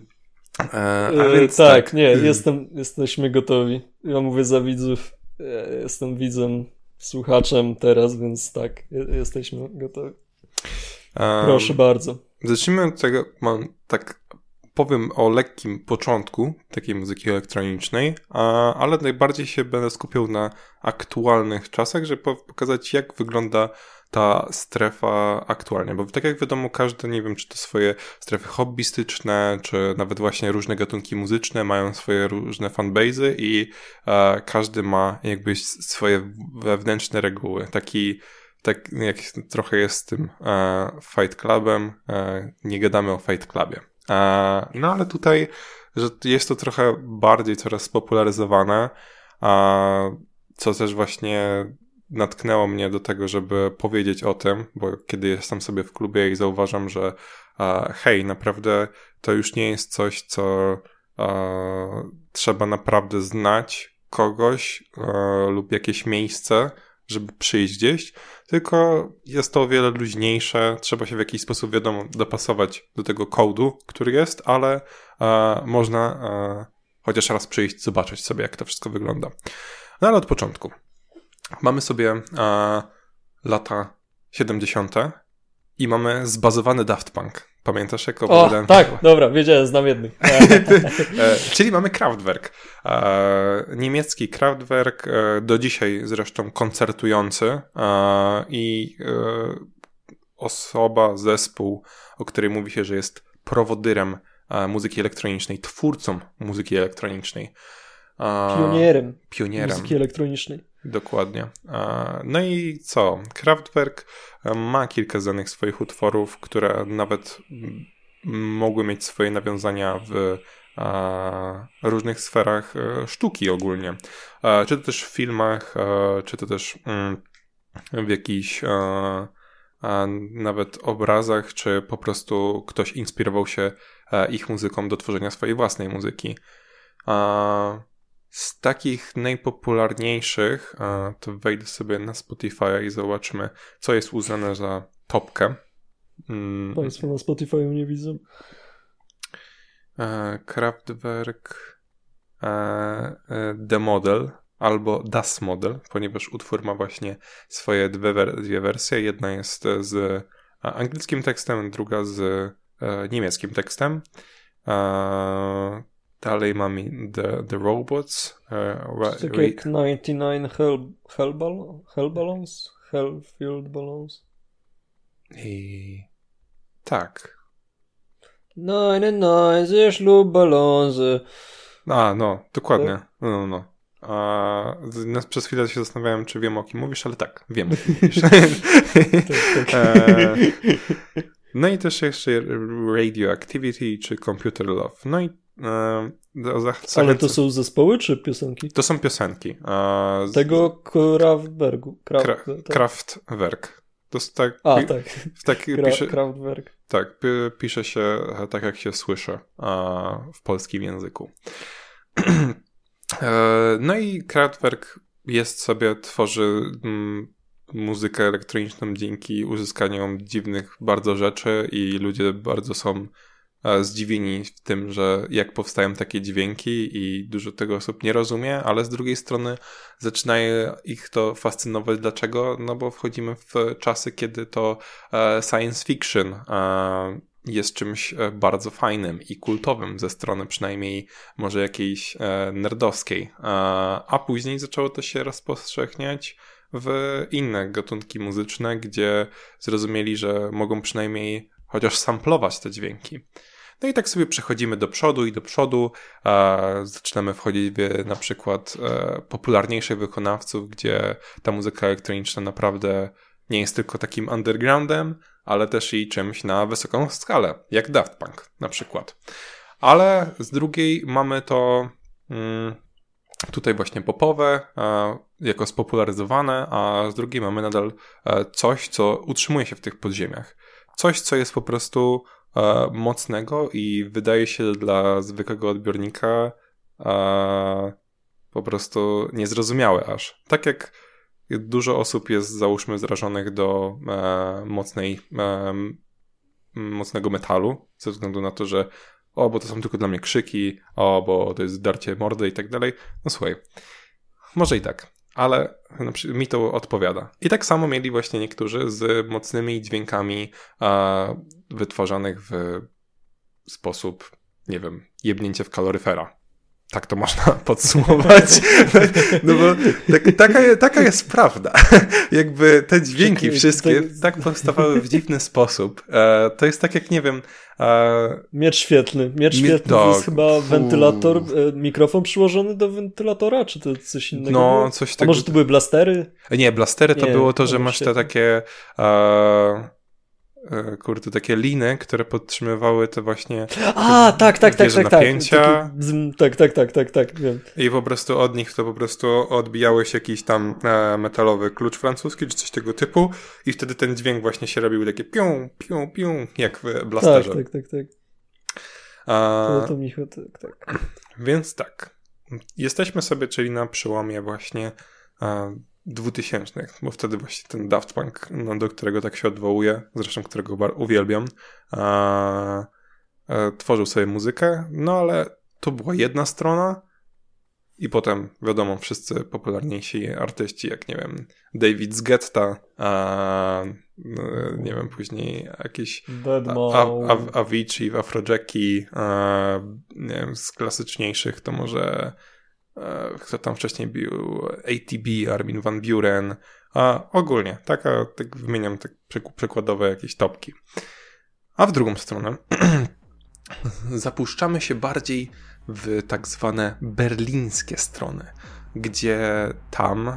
e, a E, więc tak, tak, nie, jestem, jesteśmy gotowi. Ja mówię za widzów. Ja jestem widzem, słuchaczem teraz, więc tak, je- jesteśmy gotowi. Proszę bardzo. Zacznijmy od tego, mam tak powiem o lekkim początku takiej muzyki elektronicznej, a, ale najbardziej się będę skupiał na aktualnych czasach, żeby po- pokazać jak wygląda ta strefa aktualnie, bo tak jak wiadomo każdy, nie wiem czy to swoje strefy hobbystyczne, czy nawet właśnie różne gatunki muzyczne mają swoje różne fanbazy i e, każdy ma jakby swoje wewnętrzne reguły. Taki tak jak trochę jest z tym e, Fight Clubem, e, nie gadamy o Fight Clubie. E, no ale tutaj, że jest to trochę bardziej coraz spopularyzowane, co też właśnie natknęło mnie do tego, żeby powiedzieć o tym, bo kiedy jestem sobie w klubie i zauważam, że e, hej, naprawdę to już nie jest coś, co e, trzeba naprawdę znać kogoś e, lub jakieś miejsce, żeby przyjść gdzieś, tylko jest to o wiele luźniejsze, trzeba się w jakiś sposób, wiadomo, dopasować do tego kodu, który jest, ale można chociaż raz przyjść, zobaczyć sobie, jak to wszystko wygląda. No ale od początku. Mamy sobie e, lata 70. i mamy zbazowany Daft Punk. Pamiętasz, jak O, opowiadałem? tak, dobra, wiedziałem, znam jednych. E, czyli mamy Kraftwerk. E, niemiecki Kraftwerk, e, do dzisiaj zresztą koncertujący i osoba, zespół, o której mówi się, że jest prowodyrem muzyki elektronicznej, twórcą muzyki elektronicznej. Pionierem Pionierem. muzyki elektronicznej. Dokładnie. E, No i co? Kraftwerk e, ma kilka znanych swoich utworów, które nawet mogły mieć swoje nawiązania w e, różnych sferach sztuki ogólnie. Czy to też w filmach, czy to też mm, w jakichś nawet obrazach, czy po prostu ktoś inspirował się ich muzyką do tworzenia swojej własnej muzyki. Z takich najpopularniejszych, to wejdę sobie na Spotify i zobaczmy, co jest uznane za topkę. Mm, Państwo na Spotify nie widzą. e, Kraftwerk e, e, The Model albo Das Model, ponieważ utwór ma właśnie swoje dwie, wer- dwie wersje. Jedna jest z angielskim tekstem, druga z niemieckim tekstem. Dalej mamy The, the Robots. E, Tak ra- jak 99 Hell, hell, ball, hell Balloons? Hellfield Balloons? I tak. 99 ze Schlubbalonsy. A, no, dokładnie. No, no, no. A, z- przez chwilę się zastanawiałem, czy wiem o kim mówisz, ale tak, wiem. Tak, tak. E, no i też jeszcze Radioactivity czy Computer Love. No i e, za- Ale to są zespoły czy piosenki? to są piosenki. Z- Tego Kraftwerku. Kraft, Kra- tak. Kraftwerk. To jest tak, A, tak. tak Kra, pisze, Kraftwerk. Tak, pi- pisze się tak, jak się słyszy w polskim języku. E, no i Kraftwerk jest sobie, tworzy mm, muzykę elektroniczną dzięki uzyskaniu dziwnych bardzo rzeczy i ludzie bardzo są zdziwieni w tym, że jak powstają takie dźwięki i dużo tego osób nie rozumie, ale z drugiej strony zaczyna ich to fascynować. Dlaczego? No bo wchodzimy w czasy, kiedy to e, science fiction e, jest czymś e, bardzo fajnym i kultowym ze strony przynajmniej może jakiejś e, nerdowskiej. E, a później zaczęło to się rozpowszechniać w inne gatunki muzyczne, gdzie zrozumieli, że mogą przynajmniej chociaż samplować te dźwięki. No i tak sobie przechodzimy do przodu i do przodu, zaczynamy wchodzić w na przykład e, popularniejszych wykonawców, gdzie ta muzyka elektroniczna naprawdę nie jest tylko takim undergroundem, ale też i czymś na wysoką skalę, jak Daft Punk na przykład. Ale z drugiej mamy to mm, tutaj właśnie popowe, e, jako spopularyzowane, a z drugiej mamy nadal e, coś, co utrzymuje się w tych podziemiach. Coś, co jest po prostu e, mocnego i wydaje się dla zwykłego odbiornika po prostu niezrozumiałe aż. Tak jak dużo osób jest, załóżmy, zrażonych do mocnej, mocnego metalu, ze względu na to, że o, bo to są tylko dla mnie krzyki, o, bo to jest darcie mordy i tak dalej. No słuchaj, może i tak, ale mi to odpowiada. I tak samo mieli właśnie niektórzy z mocnymi dźwiękami a, wytworzonych w sposób, nie wiem, jebnięcie w kaloryfera. Tak to można podsumować. No bo tak, taka, taka jest prawda. Jakby te dźwięki wszystkie tak powstawały w dziwny sposób. E, to jest tak jak, nie wiem... E... Miecz świetlny. Miecz świetlny to jest chyba wentylator, e, mikrofon przyłożony do wentylatora, czy to coś innego No, było? coś takiego. Może to były blastery? Nie, blastery to nie, było to, że masz te takie... E, kurde, takie liny, które podtrzymywały te właśnie A, tak, tak, tak, tak, napięcia. Tak, tak, tak, tak, tak, wiem. I po prostu od nich to po prostu odbijałeś jakiś tam e, metalowy klucz francuski, czy coś tego typu i wtedy ten dźwięk właśnie się robił takie pią, pią, pią, jak w blasterze. Tak, tak, tak, tak. A, to, to Michał, tak, tak. Więc tak. Jesteśmy sobie, czyli na przełomie właśnie dwutysięcznych, bo wtedy właśnie ten Daft Punk, no, do którego tak się odwołuje, zresztą którego uwielbiam, a, a, tworzył sobie muzykę, no ale to była jedna strona i potem, wiadomo, wszyscy popularniejsi artyści, jak nie wiem, David z Getta, a, no, nie wiem, później jakiś Avicii, Afrojacki, nie wiem, z klasyczniejszych to może kto tam wcześniej był, ATB, Armin van Buren, a ogólnie, taka, tak wymieniam tak przykładowe jakieś topki. A w drugą stronę zapuszczamy się bardziej w tak zwane berlińskie strony, gdzie tam e,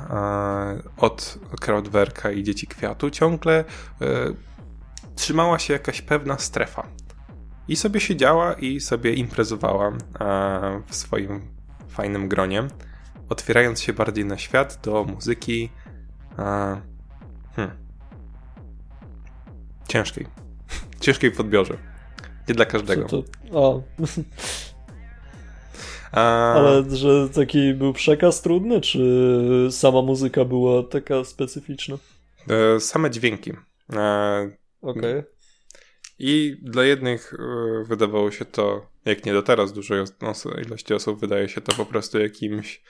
od Krautwerka i Dzieci Kwiatu ciągle e, trzymała się jakaś pewna strefa. I sobie siedziała i sobie imprezowała e, w swoim fajnym gronie, otwierając się bardziej na świat, do muzyki hmm, ciężkiej. ciężkiej w odbiorze. Nie dla każdego. To, o. A... Ale że taki był przekaz trudny, czy sama muzyka była taka specyficzna? E, same dźwięki. E, Okej. Okay. I dla jednych e, wydawało się to, jak nie do teraz, dużej ilości osób wydaje się to po prostu jakimś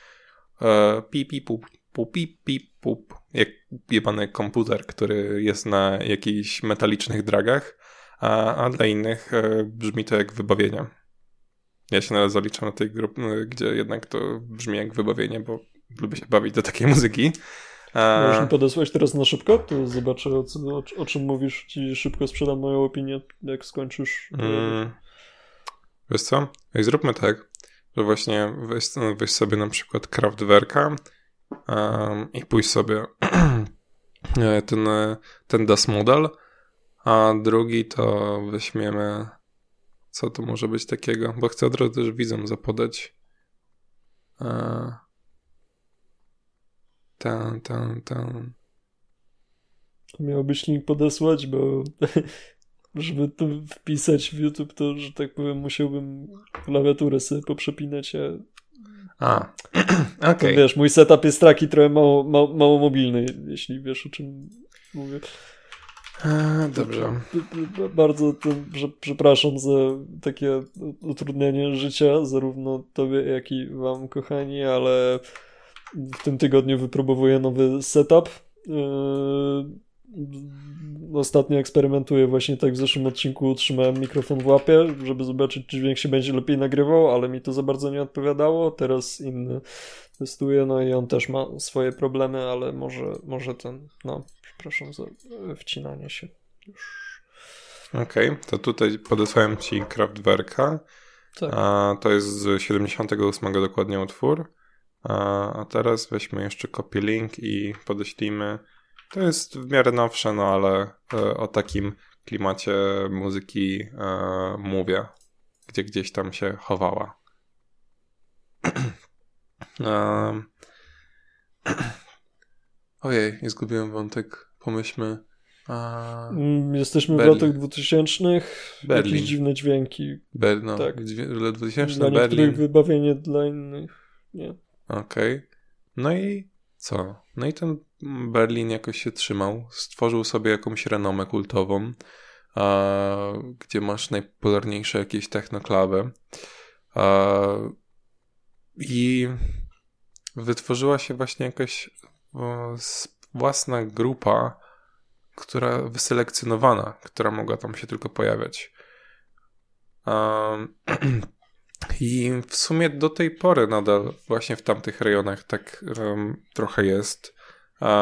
e, pip, pip, pup, pup, pip, pip, pup, jak jebany komputer, który jest na jakichś metalicznych dragach, a, a dla innych e, brzmi to jak wybawienie. Ja się nawet zaliczam na tej grupy, gdzie jednak to brzmi jak wybawienie, bo lubię się bawić do takiej muzyki. A... Możesz mi podesłać teraz na szybko? To zobaczę, o, o, o, czym mówisz. Ci szybko sprzedam moją opinię, jak skończysz. Mm. Wiesz co? I zróbmy tak, że właśnie weź, weź sobie na przykład Kraftwerka um, i pójść sobie ten, ten Das Model, a drugi to weźmiemy co to może być takiego, bo chcę od razu też widzom zapodać. E, ten, ten, ten. Miałbyś link podesłać, bo żeby to wpisać w YouTube, to, że tak powiem, musiałbym klawiaturę sobie poprzepinać, a... A, okej. Okay. Wiesz, mój setup jest taki trochę mało, mało, mało mobilny, jeśli wiesz, o czym mówię. dobrze. Bardzo przepraszam za takie utrudnianie życia, zarówno tobie, jak i wam, kochani, ale w tym tygodniu wypróbowuję nowy setup. Yy, ostatnio eksperymentuję właśnie tak w zeszłym odcinku utrzymałem mikrofon w łapie, żeby zobaczyć, czy dźwięk się będzie lepiej nagrywał, ale mi to za bardzo nie odpowiadało. Teraz inny testuję, no i on też ma swoje problemy, ale może, może ten, no, przepraszam za wcinanie się. Już Okej, okay, to tutaj podesłałem ci Kraftwerka. Tak. A, to jest z 78 dokładnie utwór. A, a teraz weźmy jeszcze copy link i podeślimy. To jest w miarę nowsze, no ale e, o takim klimacie muzyki e, mówię, gdzie gdzieś tam się chowała. ojej, nie zgubiłem wątek. Pomyślmy. A... Mm, jesteśmy Berlin. w latach 2000. Berlin. Jakieś dziwne dźwięki. Ber no, tak. 2000 Dla Berlin. niektórych wybawienie, dla innych nie. Okej. Okay. No i co? No i ten Berlin jakoś się trzymał. Stworzył sobie jakąś renomę kultową, a, gdzie masz najpopularniejsze jakieś technokluby. A, I wytworzyła się właśnie jakaś o, własna grupa, która wyselekcjonowana, która mogła tam się tylko pojawiać. I w sumie do tej pory nadal właśnie w tamtych rejonach tak um, trochę jest.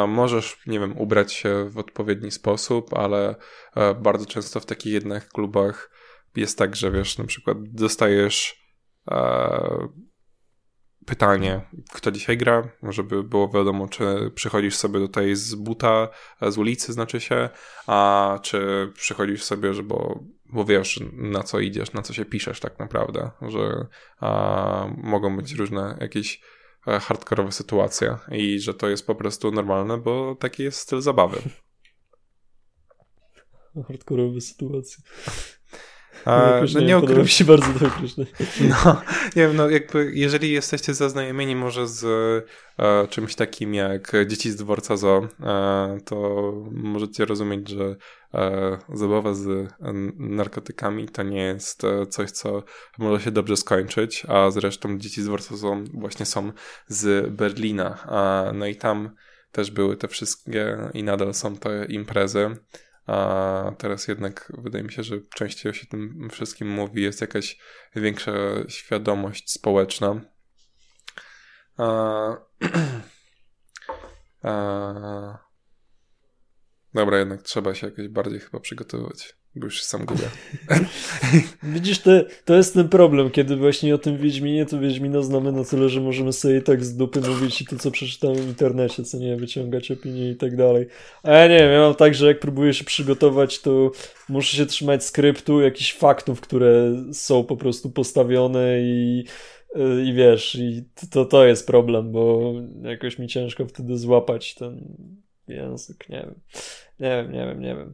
Możesz, nie wiem, ubrać się w odpowiedni sposób, ale um, bardzo często w takich jednak klubach jest tak, że wiesz, na przykład dostajesz e, pytanie, kto dzisiaj gra, żeby było wiadomo, czy przychodzisz sobie tutaj z buta, z ulicy znaczy się, a czy przychodzisz sobie, że bo, bo wiesz na co idziesz, na co się piszesz tak naprawdę, że a, mogą być różne jakieś e, hardkorowe sytuacje i że to jest po prostu normalne, bo taki jest styl zabawy. Hardkorowe sytuacje. A, no nie, podoba mi się bardzo to określenie. No, nie wiem, no jakby jeżeli jesteście zaznajomieni może z e, czymś takim jak Dzieci z dworca Zo, e, to możecie rozumieć, że e, zabawa z narkotykami to nie jest e, coś, co może się dobrze skończyć, a zresztą Dzieci z Zo właśnie są z Berlina, no i tam też były te wszystkie i nadal są te imprezy a teraz jednak wydaje mi się, że częściej się tym wszystkim mówi, jest jakaś większa świadomość społeczna. A, a, dobra, jednak trzeba się jakoś bardziej chyba przygotowywać bo już sam gubię. Widzisz, to, to jest ten problem, kiedy właśnie o tym Wiedźminie, to Wiedźmina znamy na tyle, że możemy sobie tak z dupy mówić i to, co przeczytałem w internecie, co nie, wyciągać opinie i tak dalej. A ja nie wiem, ja mam tak, że jak próbuję się przygotować, to muszę się trzymać skryptu, jakichś faktów, które są po prostu postawione i i wiesz, i to, to jest problem, bo jakoś mi ciężko wtedy złapać ten język, nie wiem. Nie wiem, nie wiem, nie wiem.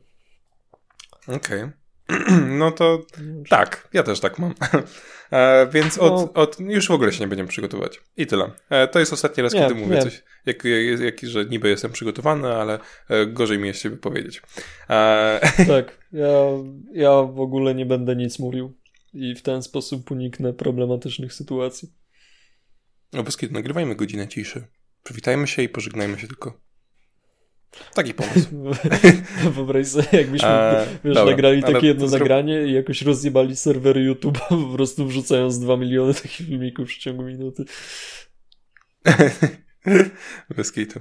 Okej. Okay. No to tak, ja też tak mam. E, więc od, no. od, już w ogóle się nie będziemy przygotować. I tyle. E, to jest ostatni raz, nie, kiedy mówię nie. coś, jak, jak, że niby jestem przygotowany, ale e, gorzej mi jest się wypowiedzieć. E, tak, ja, ja w ogóle nie będę nic mówił i w ten sposób uniknę problematycznych sytuacji. No bez kiedy nagrywajmy godzinę ciszy. Przywitajmy się i pożegnajmy się tylko. Taki pomysł. Wyobraź sobie, jakbyśmy A, wiesz, dobra, nagrali takie jedno zrób... nagranie i jakoś rozjebali serwery YouTube, po prostu wrzucając 2 miliony takich filmików w przeciągu minuty. Bez kitu.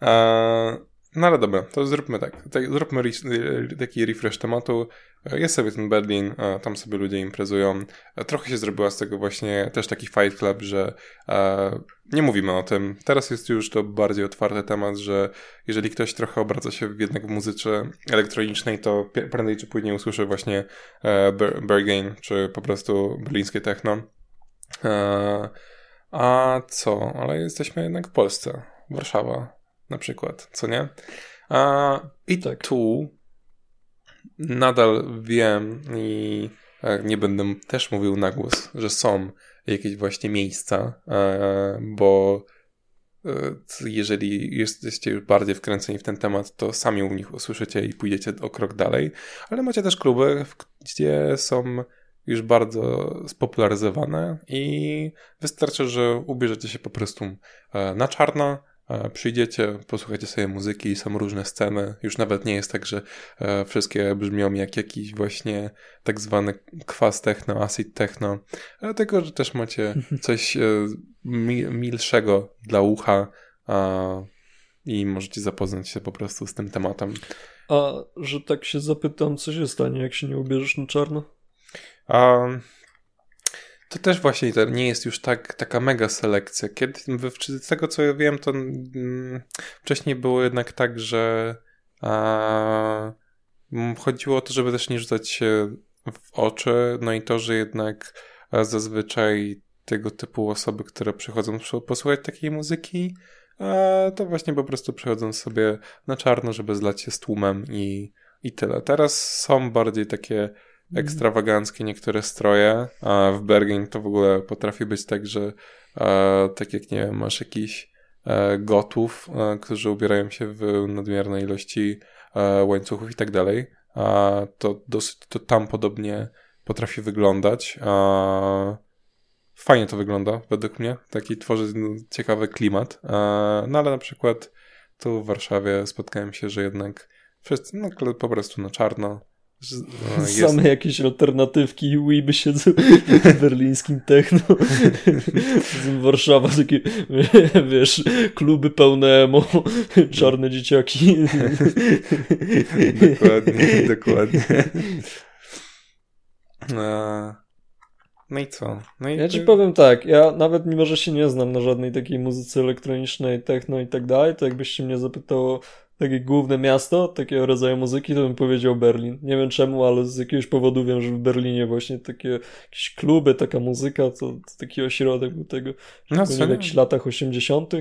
A, no ale dobra, to zróbmy tak. tak zróbmy re taki refresh tematu. Jest sobie ten Berlin, tam sobie ludzie imprezują. Trochę się zrobiła z tego właśnie też taki fight club, że nie mówimy o tym. Teraz jest już to bardziej otwarty temat, że jeżeli ktoś trochę obraca się jednak w muzyce elektronicznej, to prędzej czy później usłyszy właśnie e, Bergain, czy po prostu berlińskie techno. E, a co? Ale jesteśmy jednak w Polsce. Warszawa na przykład, co nie? I tak. tu nadal wiem i e, nie będę też mówił na głos, że są jakieś właśnie miejsca, e, bo e, jeżeli jesteście już bardziej wkręceni w ten temat, to sami u nich usłyszycie i pójdziecie o krok dalej, ale macie też kluby, gdzie są już bardzo spopularyzowane i wystarczy, że ubierzecie się po prostu na czarno, Przyjdziecie, posłuchajcie sobie muzyki, są różne sceny. Już nawet nie jest tak, że e, wszystkie brzmią jak jakiś właśnie tak zwany kwas techno, acid techno, ale tylko, że też macie coś e, milszego dla ucha. i możecie zapoznać się po prostu z tym tematem. A że tak się zapytam, co się stanie, jak się nie ubierzesz na czarno? A to też właśnie to nie jest już tak, taka mega selekcja. Kiedy, z tego co ja wiem, to mm, wcześniej było jednak tak, że a, chodziło o to, żeby też nie rzucać się w oczy, no i to, że jednak zazwyczaj tego typu osoby, które przychodzą posłuchać takiej muzyki, to właśnie po prostu przychodzą sobie na czarno, żeby zlać się z tłumem i, i tyle. Teraz są bardziej takie. Ekstrawaganckie niektóre stroje, a w Bergen to w ogóle potrafi być tak, że tak jak nie wiem, masz jakiś e, gotów, e, którzy ubierają się w nadmiernej ilości e, łańcuchów i tak dalej, to dosyć to tam podobnie potrafi wyglądać. Fajnie to wygląda, według mnie. Taki tworzy ciekawy klimat. No ale na przykład tu w Warszawie spotkałem się, że jednak wszyscy no, po prostu na czarno. No, jest... Same jakieś alternatywki i Weeby siedzą w berlińskim techno. Warszawa, takie, wiesz, kluby pełne emo, czarne dzieciaki. dokładnie, dokładnie. No i co? No i ja ci powiem tak, ja nawet mimo, że się nie znam na żadnej takiej muzyce elektronicznej, techno i tak dalej, to jakbyście mnie zapytało takie główne miasto takiego rodzaju muzyki, to bym powiedział Berlin. Nie wiem czemu, ale z jakiegoś powodu wiem, że w Berlinie właśnie takie jakieś kluby, taka muzyka, to, to taki ośrodek był tego. No, w jakichś latach 80.,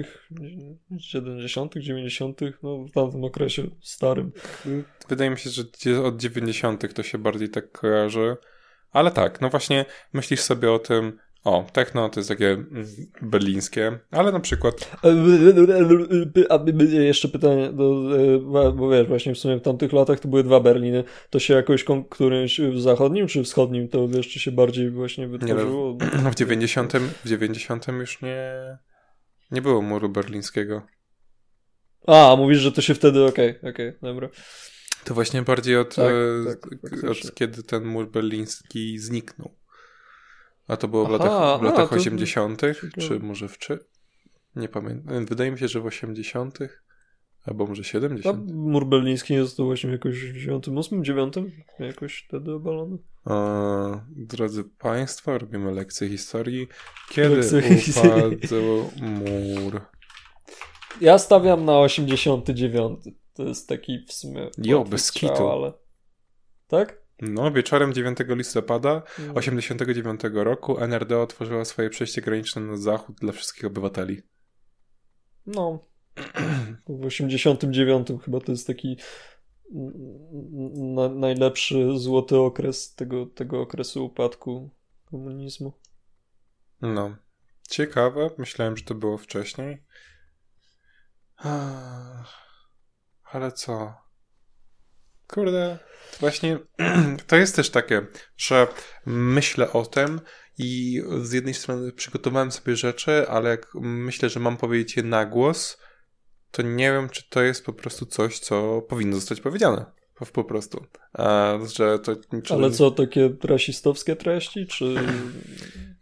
70., 90., no w tamtym okresie starym. Wydaje mi się, że od 90. to się bardziej tak kojarzy. Ale tak, no właśnie myślisz sobie o tym, o, techno to jest takie mm, berlińskie, ale na przykład... Jeszcze pytanie, bo wiesz, właśnie w sumie w tamtych latach to były dwa Berliny. To się jakoś którymś w zachodnim czy wschodnim, to wiesz, czy się bardziej właśnie wytworzyło? Nie, no, w 90 w 90 już nie, nie było muru berlińskiego. A, mówisz, że to się wtedy, okej, okay, okej, okay, dobra. To właśnie bardziej od, tak, e, tak, od kiedy ten mur berliński zniknął. A to było w Aha, latach, w latach a, 80., to... czy może w czy? Nie pamiętam. Wydaje mi się, że w 80., albo może 70. A mur berliński jest to właśnie jakoś w 98, 9, jakoś wtedy obalony. A, drodzy Państwo, robimy lekcję historii. Kiedy lekcje upadł mur? Ja stawiam na 89. To jest taki w sumie. Jo, bez kitu. Ale... Tak? No, wieczorem 9 listopada 1989 mm. roku NRD otworzyła swoje przejście graniczne na zachód dla wszystkich obywateli. No. W 89 chyba to jest taki na, najlepszy złoty okres tego, tego okresu upadku komunizmu. No. Ciekawe. Myślałem, że to było wcześniej. Ale co? Kurde, właśnie to jest też takie, że myślę o tym i z jednej strony przygotowałem sobie rzeczy, ale jak myślę, że mam powiedzieć je na głos, to nie wiem, czy to jest po prostu coś, co powinno zostać powiedziane. Po prostu. A, że to, czy... Ale co, takie rasistowskie treści, czy...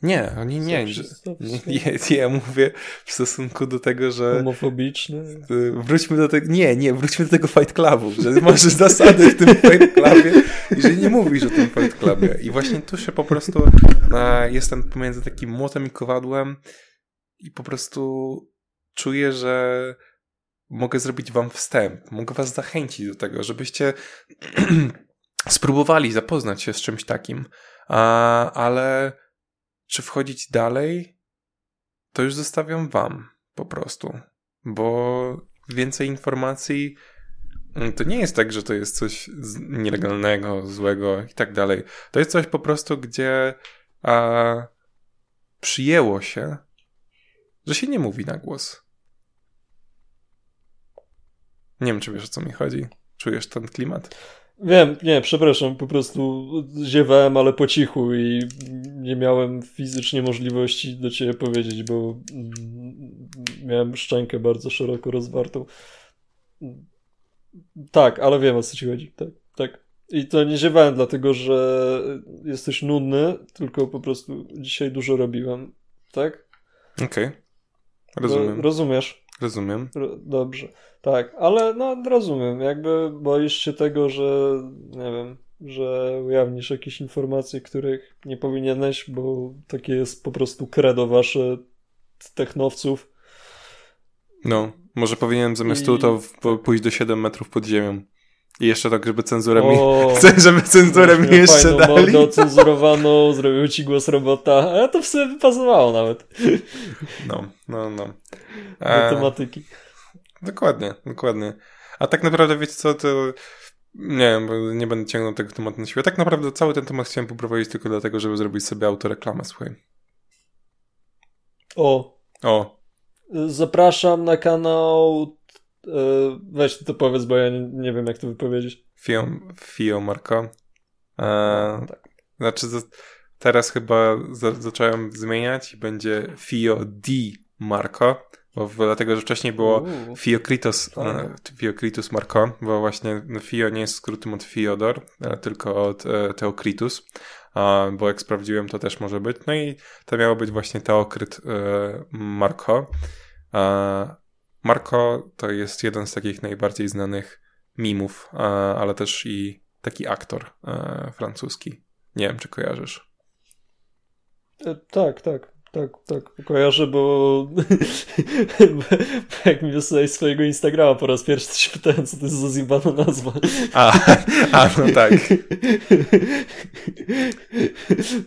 Nie, oni nie. Że, nie, ja mówię w stosunku do tego, że... Homofobiczny? Wróćmy do tego... Nie, nie, wróćmy do tego Fight Clubu, że masz zasady w tym Fight Clubie i że nie mówisz o tym Fight Clubie. I właśnie tu się po prostu jestem pomiędzy takim młotem i kowadłem i po prostu czuję, że mogę zrobić wam wstęp, mogę was zachęcić do tego, żebyście spróbowali zapoznać się z czymś takim, a, ale czy wchodzić dalej, to już zostawiam wam po prostu, bo więcej informacji mm, to nie jest tak, że to jest coś nielegalnego, złego i tak dalej. To jest coś po prostu, gdzie a, przyjęło się, że się nie mówi na głos. Nie wiem, czy wiesz o co mi chodzi. Czujesz ten klimat? Wiem, nie, przepraszam, po prostu ziewałem, ale po cichu i nie miałem fizycznie możliwości do ciebie powiedzieć, bo miałem szczękę bardzo szeroko rozwartą. Tak, ale wiem o co ci chodzi, tak, tak. I to nie ziewałem dlatego, że jesteś nudny, tylko po prostu dzisiaj dużo robiłem, tak? Okej, okay. rozumiem. rozumiesz? Rozumiem. Dobrze, tak, ale no rozumiem, jakby boisz się tego, że nie wiem, że ujawnisz jakieś informacje, których nie powinieneś, bo takie jest po prostu credo wasze technowców. No, może powinienem zamiast I... tu to pójść do 7 metrów pod ziemią. I jeszcze tak, żeby cenzurę mi... Chcę, żeby cenzurę mi jeszcze dali. Mordę cenzurowaną, zrobił ci głos robota, a to w sumie pasowało nawet. No, no, no. E... Dokładnie, dokładnie. A tak naprawdę, wiecie co, to... Nie wiem, bo nie będę ciągnął tego tematu na siłę. Tak naprawdę cały ten temat chciałem poprowadzić tylko dlatego, żeby zrobić sobie autoreklamę, słuchaj. O. O. Zapraszam na kanał E, weź to powiedz, bo ja nie, nie wiem, jak to wypowiedzieć. Fio, Fio Marco. E, tak. Znaczy, teraz chyba za, zacząłem zmieniać i będzie Fio Di Marco, bo dlatego, że wcześniej było Fiokritos, e, Fiokritus Marco, bo właśnie Fio nie jest skrótem od Fiodor, e, tylko od e, Teokritus, bo jak sprawdziłem, to też może być. No i to miało być właśnie Teokryt e, Marco. Marco to jest jeden z takich najbardziej znanych mimów, ale też i taki aktor e, francuski. Nie wiem, czy kojarzysz. E, tak, tak. Tak, tak, kojarzę, bo, bo jak mi wysłałeś swojego Instagrama po raz pierwszy, to się pytałem, co to jest za zjebana nazwa. A, a no tak.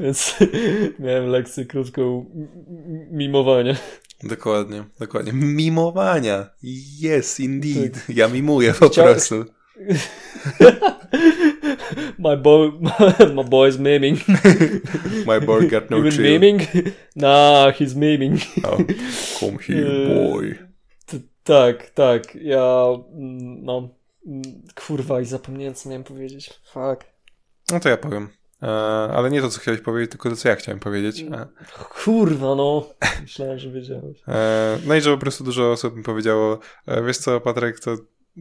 Więc miałem lekcję krótką mimowania. Dokładnie, dokładnie. Mimowania. Yes, indeed. Tak. Ja mimuję po Chciał... prostu. my boy, my boy's miming. my boy got no Even chill. miming? Nah, he's miming. oh, come here, e, boy. tak, tak. Ja, mm, no, mm, kurwa, i zapomniałem, co miałem powiedzieć. Fuck. No to ja powiem. E, ale nie to, co chciałeś powiedzieć, tylko to, co ja chciałem powiedzieć. E. Kurwa, no. Myślałem, że wiedziałeś. E, no i że po prostu dużo osób mi powiedziało, wiesz co, Patryk, to,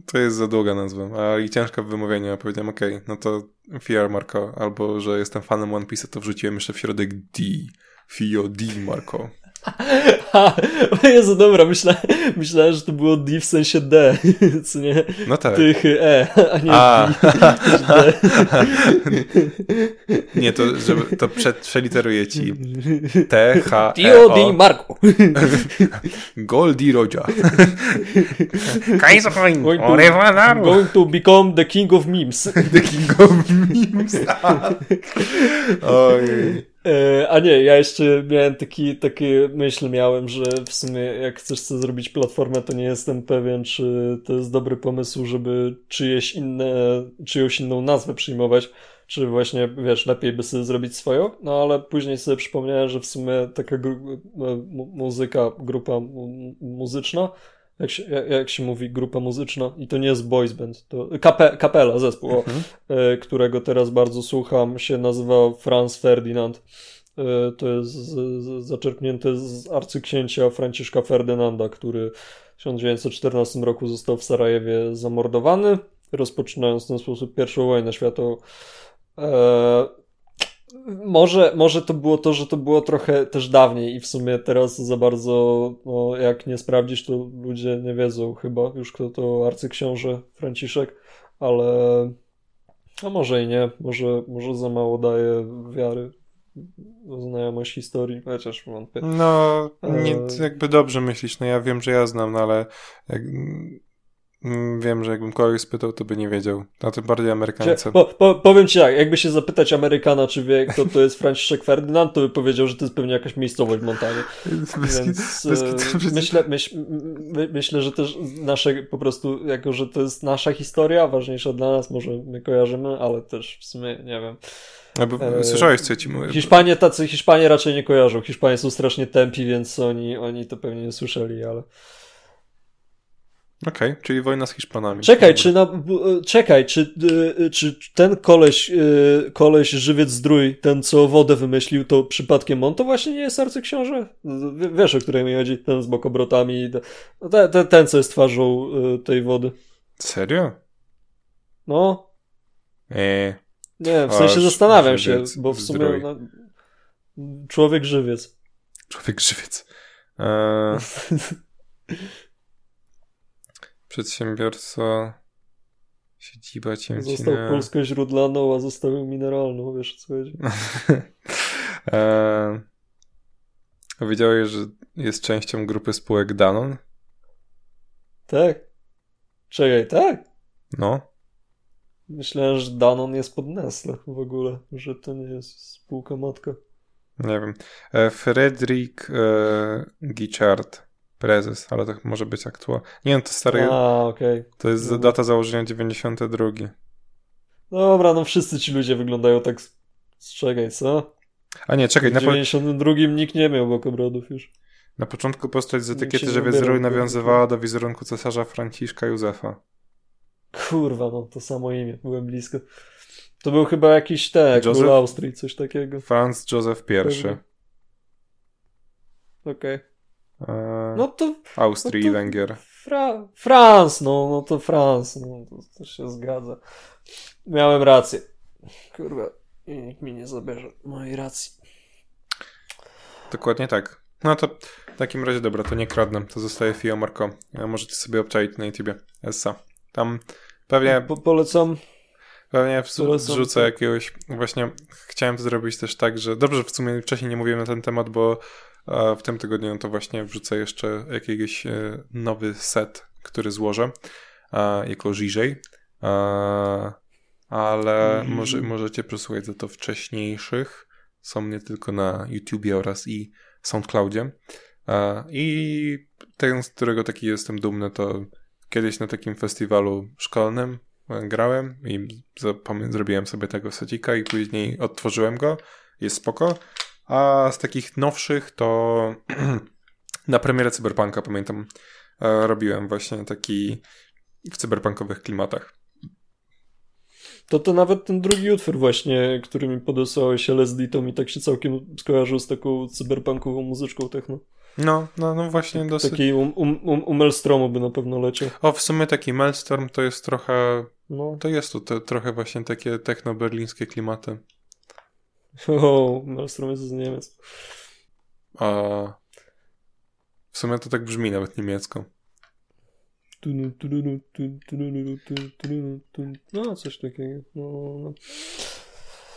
to jest za długa nazwa, a i ciężka w wymowieniu. Ja powiedziałem, okej, okay, no to Fiar Marco, albo że jestem fanem One Piece, to wrzuciłem jeszcze w środek D. Fio D Marco. Jezu, dobra, myślałem, myślałem, że to było D w sensie D, co nie? No tak. Tych E, a nie a. D. nie, to, żeby, to prze, przeliteruję ci T, H, E, Dio D Marco. Goldi Roja. Kaiserling, going, going to become the king of memes. the king of memes. Ojej. E, a nie, ja jeszcze miałem taki, taki myśl miałem, że w sumie jak chcesz sobie zrobić platformę, to nie jestem pewien, czy to jest dobry pomysł, żeby czyjeś inne, czyjąś inną nazwę przyjmować, czy właśnie, wiesz, lepiej by sobie zrobić swoją, no ale później sobie przypomniałem, że w sumie taka gru muzyka, grupa muzyczna jak się, jak się mówi, grupa muzyczna i to nie jest boys band, to kape, kapela, zespół, mhm. o, e, którego teraz bardzo słucham, się nazywa Franz Ferdinand. E, to jest zaczerpnięte z arcyksięcia Franciszka Ferdynanda, który w 1914 roku został w Sarajewie zamordowany, rozpoczynając w ten sposób pierwszą wojnę światową. Może, może to było to, że to było trochę też dawniej i w sumie teraz za bardzo, no, jak nie sprawdzisz, to ludzie nie wiedzą chyba już kto to arcyksiąże Franciszek, ale a może i nie, może, może za mało daje wiary znajomość historii, chociaż wątpię. No, nie, e, jakby dobrze myślisz, no ja wiem, że ja znam, no ale jak, wiem, że jakbym kogoś spytał, to by nie wiedział. A tym bardziej Amerykance. Po, po, powiem ci tak, jakby się zapytać Amerykana, czy wie, kto to jest Franciszek Ferdynand, to by powiedział, że to jest pewnie jakaś miejscowość w Montanie. Więc e, myślę, myśl, myślę, że też nasze po prostu, jako że to jest nasza historia, ważniejsza dla nas, może my kojarzymy, ale też w sumie nie wiem. E, słyszałeś, co ci mówię? Hiszpanie tacy, Hiszpanie raczej nie kojarzą. Hiszpanie są strasznie tępi, więc oni, oni to pewnie nie słyszeli, ale... Okej, okay, czyli wojna z Hiszpanami. Czekaj, czy, na, czekaj, czy, y, czy ten koleś, koleś żywiec zdrój, ten co wodę wymyślił, to przypadkiem on to właśnie nie jest arcyksiąże? Wiesz, o której mi chodzi? Ten z bokobrotami, ten, ten, ten co jest twarzą tej wody. Serio? No. Eee. Nie, w sensie zastanawiam się, bo w sumie no, człowiek żywiec. Człowiek żywiec. Eee. Przedsiębiorca. Siedziba Ciemcina. Został polsko-źródlaną, a zostawił mineralną, wiesz co chodzi. eee, wiedziałeś, że jest częścią grupy spółek Danon? Tak. Czekaj, tak? No. Myślałem, że Danon jest pod Nestle w ogóle, że to nie jest spółka matka. Nie wiem. E, Fredrik e, Gichard, prezes, ale to może być aktualny. Nie, no to stary. A. Okay. To jest Dobra. data założenia 92. Dobra, no wszyscy ci ludzie wyglądają tak. Czekaj, co? A nie, czekaj. W Na, po, 92 nikt nie miał bokobrodów już. na początku postać z etykiety, że nie ubierał wizerunek w nawiązywała do wizerunku cesarza Franciszka Józefa. Kurwa, no to samo imię, byłem blisko. To był chyba jakiś król Józef? Austrii, coś takiego. Franz Józef I. Okej. E, No to Austrii no i to- Węgier. Fra Franc, no, no to Franc, no to, to się zgadza. Miałem rację. Kurwa, nikt mi nie zabierze mojej racji. Dokładnie tak. No to w takim razie dobra, to nie kradnę, to zostaje Fio Marco. E, Możecie sobie obczaić na YouTubie. Essa. Tam pewnie, Po, polecam. pewnie wrzucę tak. jakiegoś. Właśnie chciałem zrobić też tak, że dobrze, w sumie wcześniej nie mówiłem na ten temat, bo e, w tym tygodniu to właśnie wrzucę jeszcze jakiś e, nowy set, który złożę jako Żiżej. Ale Mhm. może, możecie przesłuchać za to wcześniejszych. Są nie tylko na YouTubie oraz i SoundCloudzie. I ten, z którego taki jestem dumny, to kiedyś na takim festiwalu szkolnym e, grałem i zrobiłem sobie tego secika i później odtworzyłem go. Jest spoko. A z takich nowszych to na premierę Cyberpunka pamiętam e, robiłem właśnie taki w cyberpunkowych klimatach. To to nawet ten drugi utwór właśnie, który mi podesłałeś LSD, to mi tak się całkiem skojarzył z taką cyberpunkową muzyczką techno. No, no, no właśnie dosyć. Taki um, um, um, u Maelstromu by na pewno leciał. O, w sumie taki Maelstrom to jest trochę, No. to jest to, to trochę właśnie takie techno-berlińskie klimaty. O, Maelstrom jest z Niemiec. A w sumie to tak brzmi nawet niemiecko. No, coś takiego. No, no.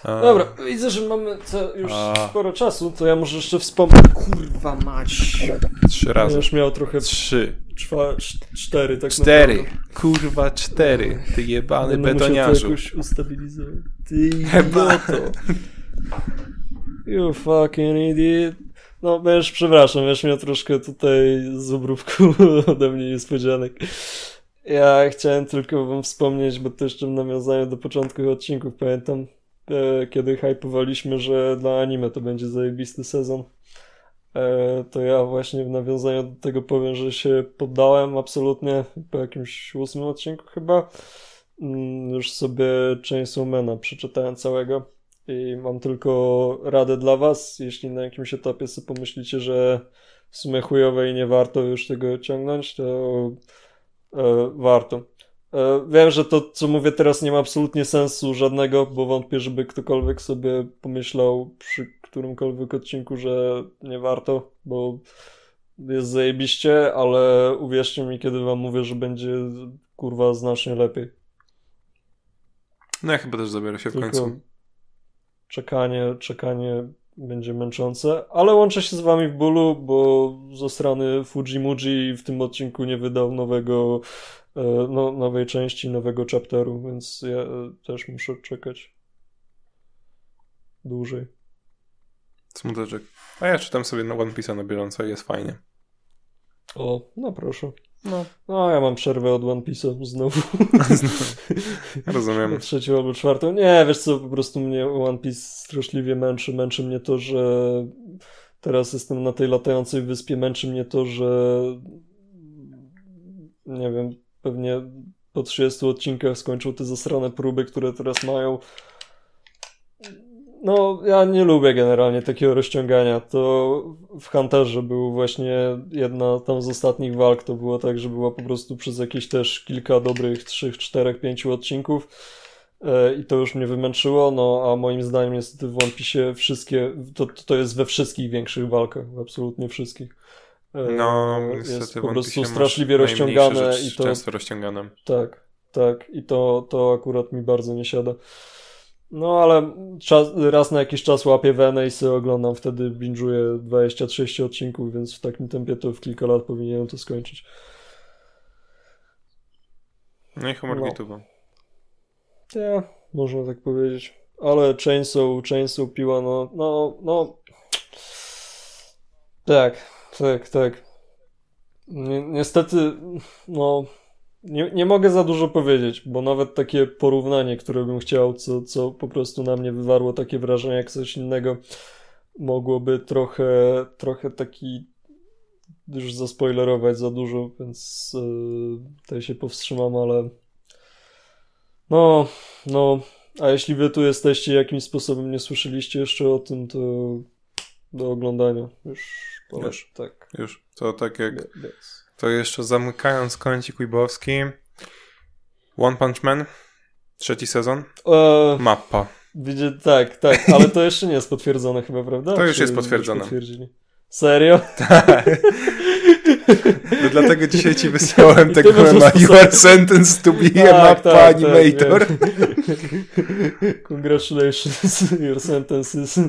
A, Dobra, widzę, że mamy już A. sporo czasu, to ja może jeszcze wspomnę. Kurwa mać. Trzy Ja razy. już miał trochę Trzy. czwa, cz- cztery, tak Cztery. naprawdę. Kurwa, cztery. Ty jebany musiał to betoniarzu. jakoś ustabilizować. Ty Chyba. You fucking idiot. No, wiesz, przepraszam, wiesz, miał troszkę tutaj z obrówku ode mnie niespodzianek. Ja chciałem tylko wam wspomnieć, bo to jeszcze w nawiązaniu do początku odcinków pamiętam, e, kiedy hypowaliśmy, że dla anime to będzie zajebisty sezon. E, to ja właśnie w nawiązaniu do tego powiem, że się poddałem absolutnie po jakimś ósmym odcinku chyba. Mm, Już sobie Chainsaw Mana przeczytałem całego i mam tylko radę dla was, jeśli na jakimś etapie sobie pomyślicie, że w sumie chujowe i nie warto już tego ciągnąć, to e, warto. E, wiem, że to, co mówię teraz, nie ma absolutnie sensu żadnego, bo wątpię, żeby ktokolwiek sobie pomyślał przy którymkolwiek odcinku, że nie warto, bo jest zajebiście, ale uwierzcie mi, kiedy wam mówię, że będzie kurwa znacznie lepiej. No ja chyba też zabiorę się w Tylko końcu. Czekanie, czekanie będzie męczące, ale łączę się z wami w bólu, bo ze strony Fujimuji w tym odcinku nie wydał nowego, e, no, nowej części, nowego chapteru, więc ja e, też muszę czekać dłużej. Smuteczek. A ja czytam sobie na One Piece'a na bieżąco i jest fajnie. O, no proszę. No. No, ja mam przerwę od One Piece'a znowu. Rozumiem. Na trzecią albo czwartą. Nie, wiesz co, po prostu mnie One Piece straszliwie męczy. Męczy mnie to, że teraz jestem na tej latającej wyspie. Męczy mnie to, że nie wiem, pewnie po 30 odcinkach skończył te zasrane próby, które teraz mają. No, ja nie lubię generalnie takiego rozciągania. To w Hunterze był właśnie jedna tam z ostatnich walk, to było tak, że była po prostu przez jakieś też kilka dobrych 3, 4, 5 odcinków e, i to już mnie wymęczyło, no a moim zdaniem niestety w One Piece wszystkie, to, to jest we wszystkich większych walkach, absolutnie wszystkich. e, No, jest niestety po prostu straszliwie rozciągane i to często rozciągane. tak, tak i to, to akurat mi bardzo nie siada. No ale czas, raz na jakiś czas łapię wenę i sobie oglądam, wtedy binge'uję 26 odcinków, więc w takim tempie to w kilka lat powinienem to skończyć. No i humor No. no. Nie, można tak powiedzieć. Ale Chainsaw, Chainsaw piła, no, no, no. Tak, tak, tak. Ni niestety, no, nie, nie mogę za dużo powiedzieć, bo nawet takie porównanie, które bym chciał, co, co po prostu na mnie wywarło takie wrażenie jak coś innego, mogłoby trochę, trochę taki już zaspoilerować za dużo, więc yy, tutaj się powstrzymam, ale no, no, a jeśli wy tu jesteście jakimś sposobem nie słyszeliście jeszcze o tym, to do oglądania już polecam, Już. tak. Już. To tak jak... Bez. To jeszcze zamykając kącik Weebowski. One Punch Man. Trzeci sezon. E, Mappa. widzę, tak, tak, ale to jeszcze nie jest potwierdzone chyba, prawda? To już Czy jest potwierdzone. Serio? No dlatego dzisiaj ci wysłałem tego mema. You are sentenced to be a Tak, Mappa tak, animator. Tak. Congratulations, your sentences.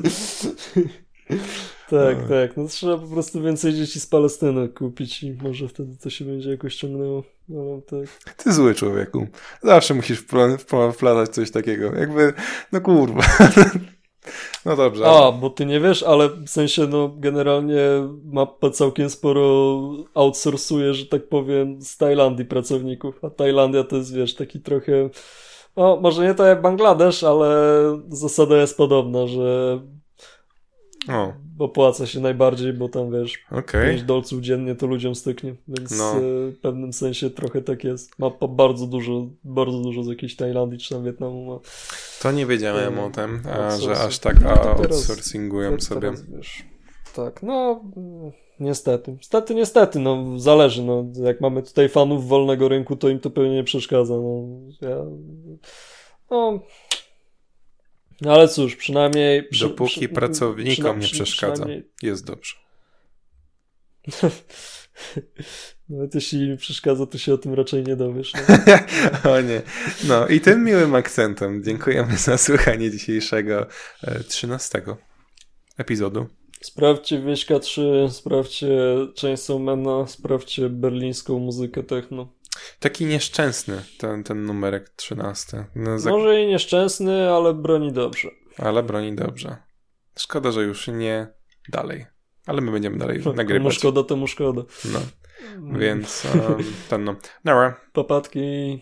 Tak, No. tak. No trzeba po prostu więcej dzieci z Palestyny kupić i może wtedy to się będzie jakoś ciągnęło. No, tak. Ty zły człowieku. Zawsze musisz wpla- wpla- wplatać coś takiego. Jakby, no kurwa. No dobrze. A, bo ty nie wiesz, ale w sensie, no, generalnie mapa całkiem sporo outsourcuje, że tak powiem, z Tajlandii pracowników. A Tajlandia to jest, wiesz, taki trochę. No, może nie tak jak Bangladesz, ale zasada jest podobna, że O, opłaca się najbardziej, bo tam wiesz. 5 dolców dziennie to ludziom styknie, więc No. e, w pewnym sensie trochę tak jest. Ma bardzo dużo, bardzo dużo z jakiejś Tajlandii czy tam Wietnamu ma. To nie wiedziałem Mm, o tym, a, że outsourcing. aż tak No to teraz- outsourcingują Te- sobie. teraz, wiesz, tak, no niestety. Niestety, niestety, no zależy, no jak mamy tutaj fanów wolnego rynku, to im to pewnie nie przeszkadza, no ja, no no ale cóż, przynajmniej... Przy, Dopóki przy- pracownikom nie przeszkadza. Jest dobrze. Nawet jeśli mi przeszkadza, to się o tym raczej nie dowiesz. No. o nie. No i tym miłym akcentem dziękujemy za słuchanie dzisiejszego e, 13 epizodu. Sprawdźcie Wieśka 3, sprawdźcie Chainsaw Mana, sprawdźcie berlińską muzykę techno. Taki nieszczęsny ten, ten numerek 13. No, za... Może i nieszczęsny, ale broni dobrze. Ale broni dobrze. Szkoda, że już nie dalej. Ale my będziemy dalej nagrywać. szkoda, temu szkoda. No, więc um, ten no. Nara. Papatki.